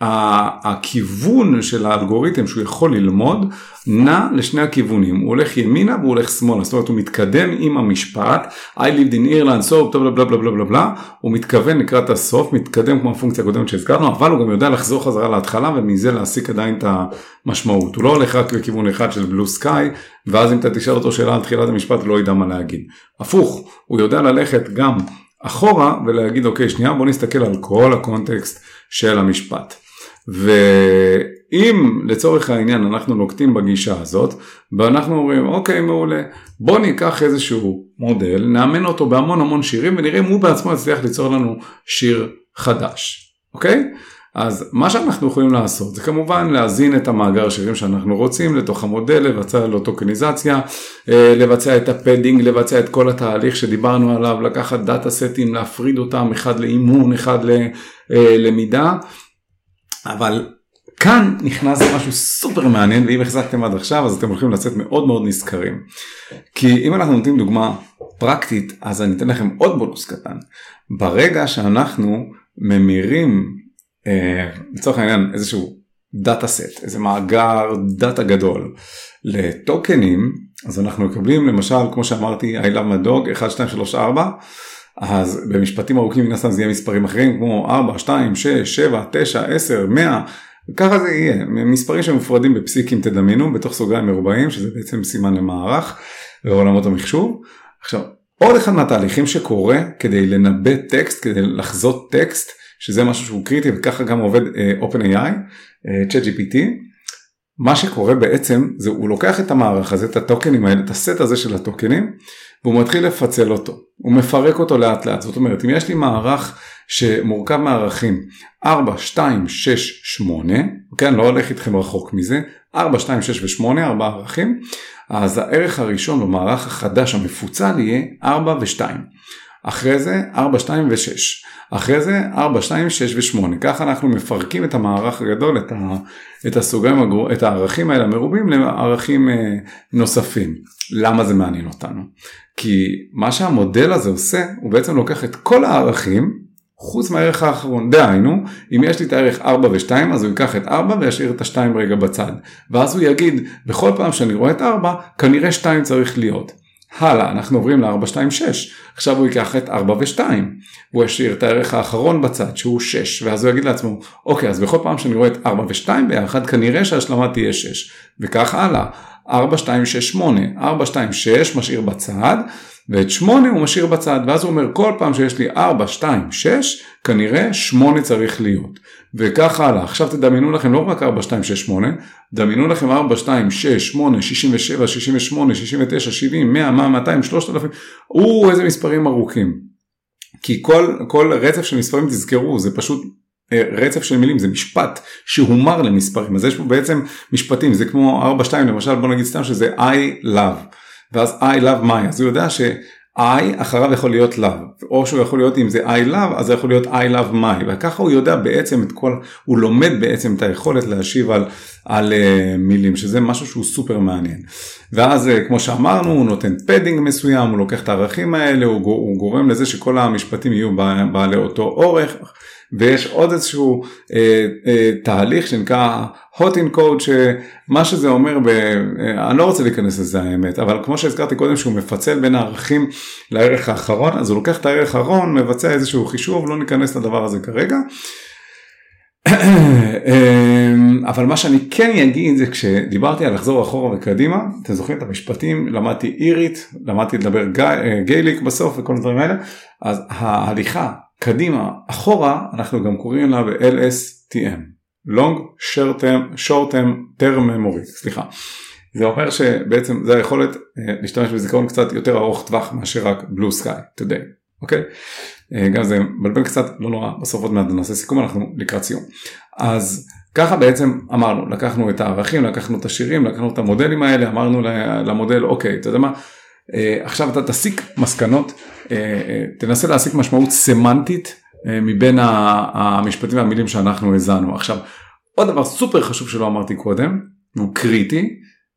הכיוון של האלגוריתם שהוא יכול ללמוד נע לשני הכיוונים, הוא הולך ימינה והוא הולך שמאלה, זאת אומרת הוא מתקדם עם המשפט I lived in Ireland, so בלה בלה בלה בלה בלה בלה, הוא מתכוון לקראת הסוף, מתקדם כמו הפונקציה הקודמת שהזכרנו, אבל הוא גם יודע לחזור חזרה להתחלה ומזה להסיק עדיין את המשמעות, הוא לא הולך רק לכיוון אחד של בלו סקאי, ואז אם אתה תשאל אותו שאלה על תחילת המשפט לא ידע מה להגיד, הפוך, הוא יודע ללכת גם אחורה ולהגיד אוקיי שנייה בוא נסתכל על כל הקונטקסט של המשפט. ואם לצורך העניין אנחנו נוקטים בגישה הזאת ואנחנו אומרים אוקיי מעולה בוא ניקח איזשהו מודל נאמן אותו בהמון המון שירים ונראה אם הוא בעצמו יצליח ליצור לנו שיר חדש. אוקיי? אז מה שאנחנו יכולים לעשות זה כמובן להזין את המאגר שירים שאנחנו רוצים לתוך המודל, לבצע לו טוקניזציה, אה, לבצע את ה padding, לבצע את כל התהליך שדיברנו עליו, לקחת דאטה סטים, להפריד אותם אחד לאימון, אחד ללמידה, אבל כאן נכנס משהו סופר מעניין ואם החזקתם עד עכשיו אז אתם הולכים לצאת מאוד מאוד נשכרים. כי אם אנחנו נותנים דוגמה פרקטית אז אני אתן לכם עוד בונוס קטן. ברגע שאנחנו ממירים אה, לצורך העניין איזשהו data set, איזה מאגר דאטה גדול לטוקנים, אז אנחנו מקבלים למשל כמו שאמרתי I love my dog 1, 2, 3, 4, אז במשפטים ארוכים מן הסתם זה יהיה מספרים אחרים כמו 4, 2, 6, 7, 9, 10, 100, ככה זה יהיה, מספרים שמופרדים בפסיקים תדמיינו בתוך סוגריים מרובעים שזה בעצם סימן למערך בעולמות המחשוב. עכשיו עוד אחד מהתהליכים שקורה כדי לנבא טקסט, כדי לחזות טקסט, שזה משהו שהוא קריטי וככה גם עובד uh, OpenAI, uh, ChatGPT. מה שקורה בעצם זה הוא לוקח את המערך הזה, את הטוקנים האלה, את הסט הזה של הטוקנים, והוא מתחיל לפצל אותו, הוא מפרק אותו לאט לאט, זאת אומרת אם יש לי מערך שמורכב מערכים 4, 2, 6, 8, אוקיי, אני לא הולך איתכם רחוק מזה, 4, 2, 6 ו-8, 4 ערכים, אז הערך הראשון במערך החדש המפוצל יהיה 4 ו-2. אחרי זה 4, 2 ו-6. אחרי זה 4, 2, 6 ו-8. ככה אנחנו מפרקים את המערך הגדול, את, ה, את הסוגרים, את הערכים האלה המרובים לערכים אה, נוספים. למה זה מעניין אותנו? כי מה שהמודל הזה עושה, הוא בעצם לוקח את כל הערכים, חוץ מהערך האחרון. דהיינו, אם יש לי את הערך 4 ו-2, אז הוא ייקח את 4 וישאיר את ה-2 רגע בצד. ואז הוא יגיד, בכל פעם שאני רואה את 4, כנראה 2 צריך להיות. הלאה, אנחנו עוברים ל-426, עכשיו הוא ייקח את 4 ו-2, הוא ישאיר את הערך האחרון בצד שהוא 6, ואז הוא יגיד לעצמו, אוקיי, אז בכל פעם שאני רואה את 4 ו-2 ביחד, כנראה שההשלמה תהיה 6, וכך הלאה, 4, 2, 6, 8, 4, 2, 6 משאיר בצד, ואת 8 הוא משאיר בצד, ואז הוא אומר כל פעם שיש לי 4, 2, 6, כנראה 8 צריך להיות. וכך הלאה. עכשיו תדמיינו לכם לא רק 4, 2, 6, 8, דמיינו לכם 4, 2, 6, 8, 67, 68, 69, 70, 100, 100, 200, 3,000, או איזה מספרים ארוכים. כי כל, כל רצף של מספרים תזכרו זה פשוט אה, רצף של מילים זה משפט שהומר למספרים אז יש פה בעצם משפטים זה כמו 4, 2 למשל בוא נגיד סתם שזה I love ואז I love my אז הוא יודע ש... I אחריו יכול להיות love, או שהוא יכול להיות אם זה I love אז זה יכול להיות I love my, וככה הוא יודע בעצם את כל, הוא לומד בעצם את היכולת להשיב על, על אה, מילים, שזה משהו שהוא סופר מעניין. ואז אה, כמו שאמרנו הוא נותן padding מסוים, הוא לוקח את הערכים האלה, הוא, הוא גורם לזה שכל המשפטים יהיו בעלי אותו אורך. ויש עוד איזשהו אה, אה, תהליך שנקרא hot encode שמה שזה אומר, ב, אה, אני לא רוצה להיכנס לזה האמת, אבל כמו שהזכרתי קודם שהוא מפצל בין הערכים לערך האחרון, אז הוא לוקח את הערך האחרון, מבצע איזשהו חישוב, לא ניכנס לדבר הזה כרגע. אה, אבל מה שאני כן אגיד זה כשדיברתי על לחזור אחורה וקדימה, אתם זוכרים את המשפטים, למדתי אירית, למדתי לדבר אה, גייליק בסוף וכל הדברים האלה, אז ההליכה קדימה, אחורה, אנחנו גם קוראים לה ב-LSTM, Long Short Term, Short Term Term Memory, סליחה. זה אומר שבעצם זה היכולת אה, להשתמש בזיכרון קצת יותר ארוך טווח מאשר רק Blue Sky Today, אוקיי? אה, גם זה מבלבל קצת, לא נורא, בסוף עוד מעט נעשה סיכום, אנחנו לקראת סיום. אז ככה בעצם אמרנו, לקחנו את הערכים, לקחנו את השירים, לקחנו את המודלים האלה, אמרנו למודל, אוקיי, אתה יודע מה, אה, עכשיו אתה תסיק מסקנות, תנסה להסיק משמעות סמנטית מבין המשפטים והמילים שאנחנו האזנו. עכשיו, עוד דבר סופר חשוב שלא אמרתי קודם, והוא קריטי,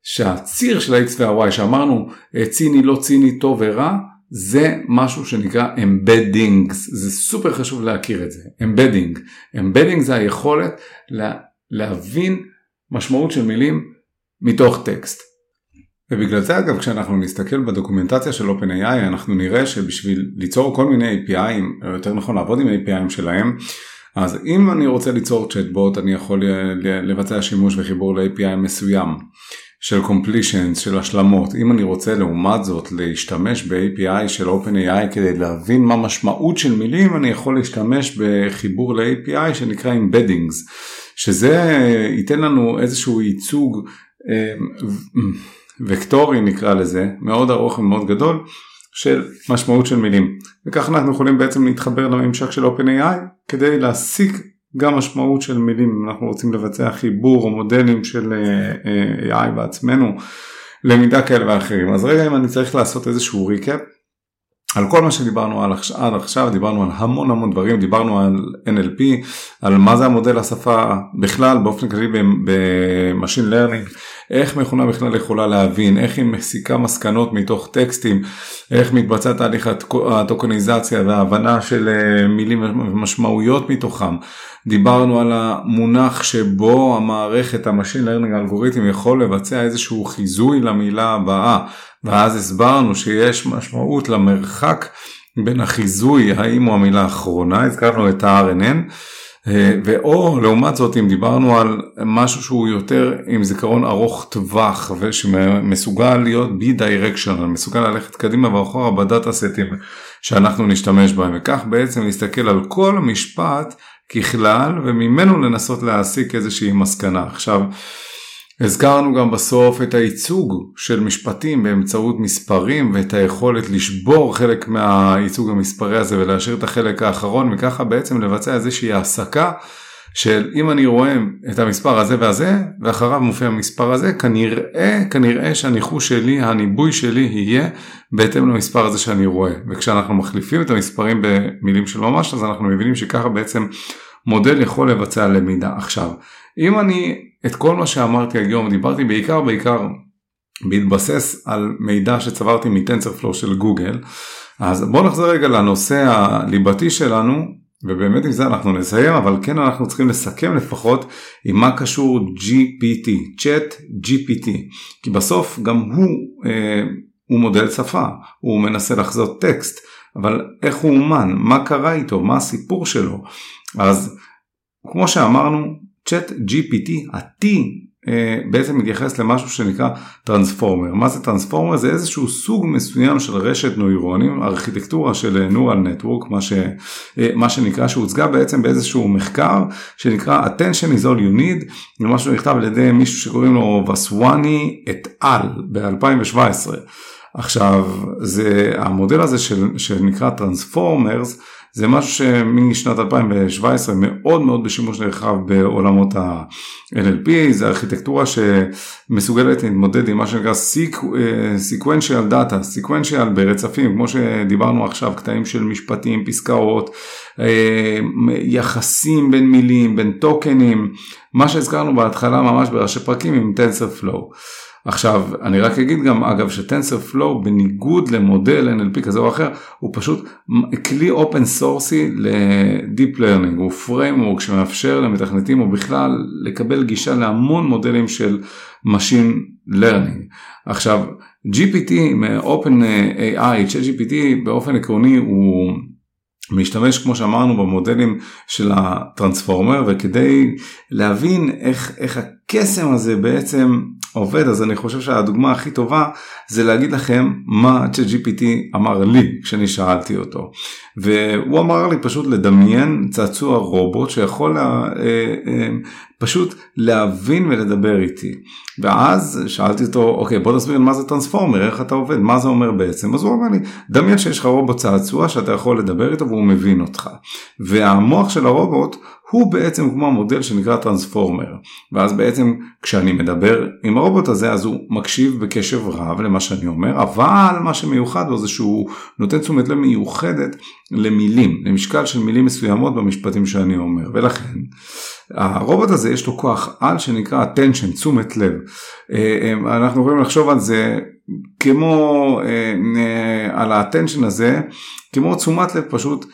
שהציר של ה-X וה-Y שאמרנו ציני לא ציני טוב ורע, זה משהו שנקרא embeddings, זה סופר חשוב להכיר את זה, embedding. embedding זה היכולת לה, להבין משמעות של מילים מתוך טקסט. ובגלל זה אגב כשאנחנו נסתכל בדוקומנטציה של OpenAI אנחנו נראה שבשביל ליצור כל מיני API'ים, או יותר נכון לעבוד עם API'ים שלהם, אז אם אני רוצה ליצור צ'טבוט אני יכול לבצע שימוש וחיבור ל-API מסוים של completions, של השלמות. אם אני רוצה לעומת זאת להשתמש ב-API של OpenAI כדי להבין מה משמעות של מילים, אני יכול להשתמש בחיבור ל-API שנקרא embeddings, שזה ייתן לנו איזשהו ייצוג אה, וקטורי נקרא לזה, מאוד ארוך ומאוד גדול, של משמעות של מילים. וכך אנחנו יכולים בעצם להתחבר לממשק של OpenAI כדי להסיק גם משמעות של מילים אם אנחנו רוצים לבצע חיבור או מודלים של אה, אה, AI בעצמנו למידה כאלה ואחרים אז רגע אם אני צריך לעשות איזשהו recap על כל מה שדיברנו על עד עכשיו, דיברנו על המון המון דברים, דיברנו על NLP, על מה זה המודל השפה בכלל, באופן כללי ב machine learning, איך מכונה בכלל יכולה להבין, איך היא מסיקה מסקנות מתוך טקסטים, איך מתבצע תהליך הטוקניזציה וההבנה של אה, מילים ומשמעויות מתוכם. דיברנו על המונח שבו המערכת, ה machine learning האלגוריתם יכול לבצע איזשהו חיזוי למילה הבאה. ואז הסברנו שיש משמעות למרחק בין החיזוי האם הוא המילה האחרונה, הזכרנו את ה-RNN, אה, ואו לעומת זאת אם דיברנו על משהו שהוא יותר עם זיכרון ארוך טווח ושמסוגל להיות bidirectional, מסוגל ללכת קדימה ואחורה בדאטה סטים שאנחנו נשתמש בהם וכך בעצם להסתכל על כל המשפט ככלל וממנו לנסות להסיק איזושהי מסקנה. עכשיו הזכרנו גם בסוף את הייצוג של משפטים באמצעות מספרים ואת היכולת לשבור חלק מהייצוג המספרי הזה ולהשאיר את החלק האחרון וככה בעצם לבצע איזושהי העסקה של אם אני רואה את המספר הזה והזה ואחריו מופיע המספר הזה כנראה כנראה שהניחוש שלי הניבוי שלי יהיה בהתאם למספר הזה שאני רואה. וכשאנחנו מחליפים את המספרים במילים של ממש אז אנחנו מבינים שככה בעצם מודל יכול לבצע למידה. עכשיו אם אני את כל מה שאמרתי היום דיברתי בעיקר בעיקר בהתבסס על מידע שצברתי מטנסרפלו של גוגל אז בואו נחזור רגע לנושא הליבתי שלנו ובאמת עם זה אנחנו נסיים אבל כן אנחנו צריכים לסכם לפחות עם מה קשור GPT, Chat GPT כי בסוף גם הוא, אה, הוא מודל שפה, הוא מנסה לחזות טקסט אבל איך הוא אומן, מה קרה איתו, מה הסיפור שלו? אז כמו שאמרנו צ'אט GPT, ה-T בעצם מתייחס למשהו שנקרא טרנספורמר. מה זה טרנספורמר? זה איזשהו סוג מסוים של רשת נוירונים, ארכיטקטורה של נורל נטוורק, מה, ש, אה, מה שנקרא, שהוצגה בעצם באיזשהו מחקר שנקרא attention is all you need, זה משהו שנכתב על ידי מישהו שקוראים לו וסואני את על ב-2017. עכשיו זה המודל הזה של, שנקרא טרנספורמרס זה משהו שמשנת 2017 מאוד מאוד בשימוש נרחב בעולמות ה-NLP, זה ארכיטקטורה שמסוגלת להתמודד עם מה שנקרא sequential data, sequential ברצפים, כמו שדיברנו עכשיו, קטעים של משפטים, פסקאות, אה, יחסים בין מילים, בין טוקנים, מה שהזכרנו בהתחלה ממש בראשי פרקים עם TensorFlow. עכשיו אני רק אגיד גם אגב ש TensorFlow בניגוד למודל NLP כזה או אחר הוא פשוט כלי open source י ל deep learning הוא framework שמאפשר למתכנתים או בכלל לקבל גישה להמון מודלים של Machine Learning. עכשיו GPT מ-open AI, ChatGPT באופן עקרוני הוא משתמש כמו שאמרנו במודלים של הטרנספורמר וכדי להבין איך, איך הקסם הזה בעצם עובד אז אני חושב שהדוגמה הכי טובה זה להגיד לכם מה ChatGPT אמר לי כשאני שאלתי אותו. והוא אמר לי פשוט לדמיין צעצוע רובוט שיכול לה, אה, אה, פשוט להבין ולדבר איתי. ואז שאלתי אותו אוקיי בוא תסביר מה זה טרנספורמר איך אתה עובד מה זה אומר בעצם? אז הוא אמר לי דמיין שיש לך רובוט צעצוע שאתה יכול לדבר איתו והוא מבין אותך. והמוח של הרובוט הוא בעצם כמו המודל שנקרא טרנספורמר. ואז בעצם כשאני מדבר עם הרובוט הזה אז הוא מקשיב בקשב רב למה שאני אומר אבל מה שמיוחד בו זה שהוא נותן תשומת לב מיוחדת למילים למשקל של מילים מסוימות במשפטים שאני אומר. ולכן הרובוט הזה יש לו כוח על שנקרא attention תשומת לב. אה, אה, אנחנו יכולים לחשוב על זה כמו על האטנשן הזה, כמו תשומת לב פשוט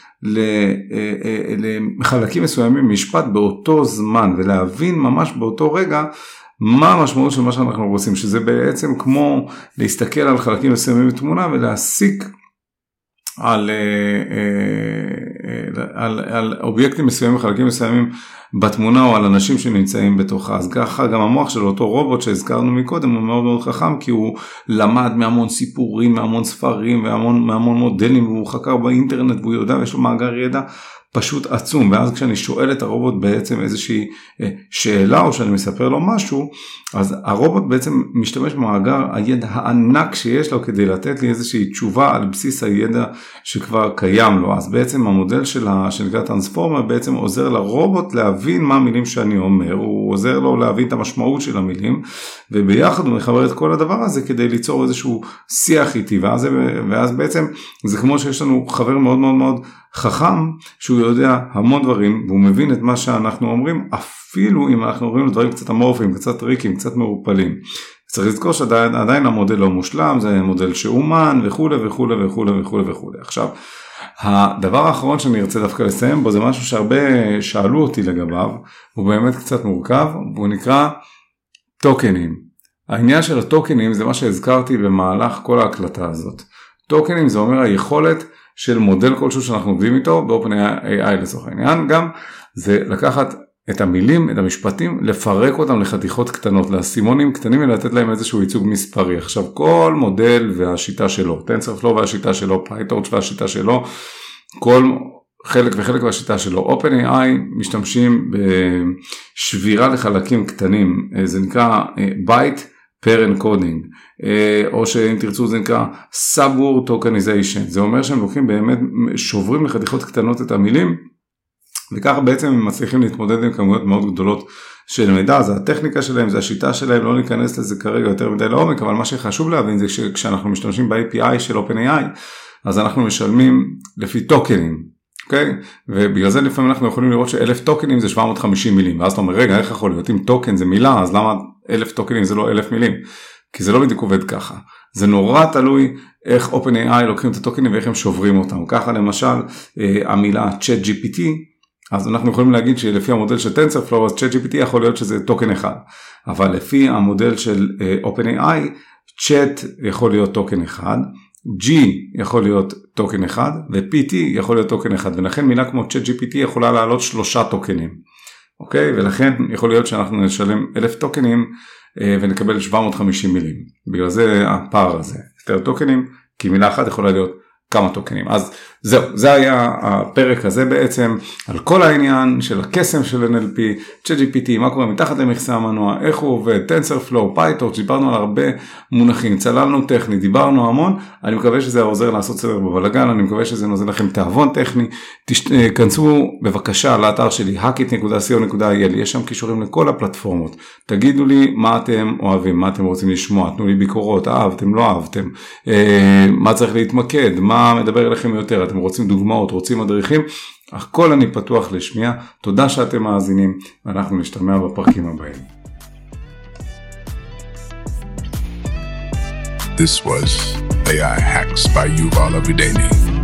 לחלקים מסוימים משפט באותו זמן ולהבין ממש באותו רגע מה המשמעות של מה שאנחנו רוצים, שזה בעצם כמו להסתכל על חלקים מסוימים בתמונה ולהסיק על, אה, אה, על, על אובייקטים מסוימים, חלקים מסוימים בתמונה או על אנשים שנמצאים בתוכה. אז ככה גם המוח של אותו רובוט שהזכרנו מקודם הוא מאוד מאוד חכם כי הוא למד מהמון סיפורים, מהמון ספרים והמון מהמון מודלים והוא חקר באינטרנט והוא יודע ויש לו מאגר ידע פשוט עצום. ואז כשאני שואל את הרובוט בעצם איזושהי אה, שאלה או שאני מספר לו משהו אז הרובוט בעצם משתמש במאגר הידע הענק שיש לו כדי לתת לי איזושהי תשובה על בסיס הידע שכבר קיים לו. אז בעצם המודל של שנקרא טרנספורמר בעצם עוזר לרובוט להבין מה המילים שאני אומר הוא עוזר לו להבין את המשמעות של המילים וביחד הוא מחבר את כל הדבר הזה כדי ליצור איזשהו שיח איתי. ואז, ואז בעצם זה כמו שיש לנו חבר מאוד מאוד מאוד חכם שהוא יודע המון דברים והוא מבין את מה שאנחנו אומרים אפילו אם אנחנו אומרים דברים קצת אמורפיים, קצת טריקים, קצת מעורפלים. צריך לזכור שעדיין המודל לא מושלם, זה מודל שאומן וכולי וכולי וכולי וכולי וכולי. עכשיו, הדבר האחרון שאני ארצה דווקא לסיים בו זה משהו שהרבה שאלו אותי לגביו, הוא באמת קצת מורכב, והוא נקרא טוקנים. העניין של הטוקנים זה מה שהזכרתי במהלך כל ההקלטה הזאת. טוקנים זה אומר היכולת של מודל כלשהו שאנחנו עובדים איתו באופן AI לצורך העניין גם זה לקחת את המילים, את המשפטים, לפרק אותם לחתיכות קטנות, לאסימונים קטנים ולתת להם איזשהו ייצוג מספרי. עכשיו כל מודל והשיטה שלו, TensorFlow והשיטה שלו, PyTorch והשיטה שלו, כל חלק וחלק מהשיטה שלו. OpenAI משתמשים בשבירה לחלקים קטנים, זה נקרא byte pair encoding, או שאם תרצו זה נקרא Subword Tokenization, זה אומר שהם לוקחים באמת, שוברים לחתיכות קטנות את המילים וככה בעצם הם מצליחים להתמודד עם כמויות מאוד גדולות של מידע, זה הטכניקה שלהם, זה השיטה שלהם, לא ניכנס לזה כרגע יותר מדי לעומק, אבל מה שחשוב להבין זה שכשאנחנו משתמשים ב-API של OpenAI, אז אנחנו משלמים לפי טוקנים, אוקיי? ובגלל זה לפעמים אנחנו יכולים לראות שאלף טוקנים זה 750 מילים, ואז אתה אומר רגע איך יכול להיות? אם טוקן זה מילה אז למה אלף טוקנים זה לא אלף מילים? כי זה לא בדיוק עובד ככה. זה נורא תלוי איך OpenAI לוקחים את הטוקנים ואיך הם שוברים אותם. ככה למשל אה, המילה ChatGPT אז אנחנו יכולים להגיד שלפי המודל של TensorFlow אז ChatGPT יכול להיות שזה טוקן אחד, אבל לפי המודל של uh, OpenAI, Chat יכול להיות טוקן אחד, G יכול להיות טוקן אחד ו-PT יכול להיות טוקן אחד ולכן מילה כמו ChatGPT יכולה לעלות שלושה טוקנים, אוקיי? ולכן יכול להיות שאנחנו נשלם אלף טוקנים אה, ונקבל 750 מילים, בגלל זה הפער הזה, יותר טוקנים, כי מילה אחת יכולה להיות כמה טוקנים. אז זהו, זה היה הפרק הזה בעצם על כל העניין של הקסם של NLP, ChatGPT, מה קורה מתחת למכסה המנוע, איך הוא עובד, TensorFlow, PyTorch, דיברנו על הרבה מונחים, צללנו טכני, דיברנו המון, אני מקווה שזה עוזר לעשות סדר בבלאגן, אני מקווה שזה נוזל לכם תיאבון טכני, תכנסו בבקשה לאתר שלי hackit.co.il, יש שם קישורים לכל הפלטפורמות, תגידו לי מה אתם אוהבים, מה אתם רוצים לשמוע, תנו לי ביקורות, אהבתם, לא אהבתם, אה, מה צריך להתמקד, מה מדבר אליכם יותר. אתם רוצים דוגמאות, רוצים מדריכים, הכל אני פתוח לשמיעה. תודה שאתם מאזינים, ואנחנו נשתמע בפרקים הבאים. This was AI Hacks by Yuval Avideni.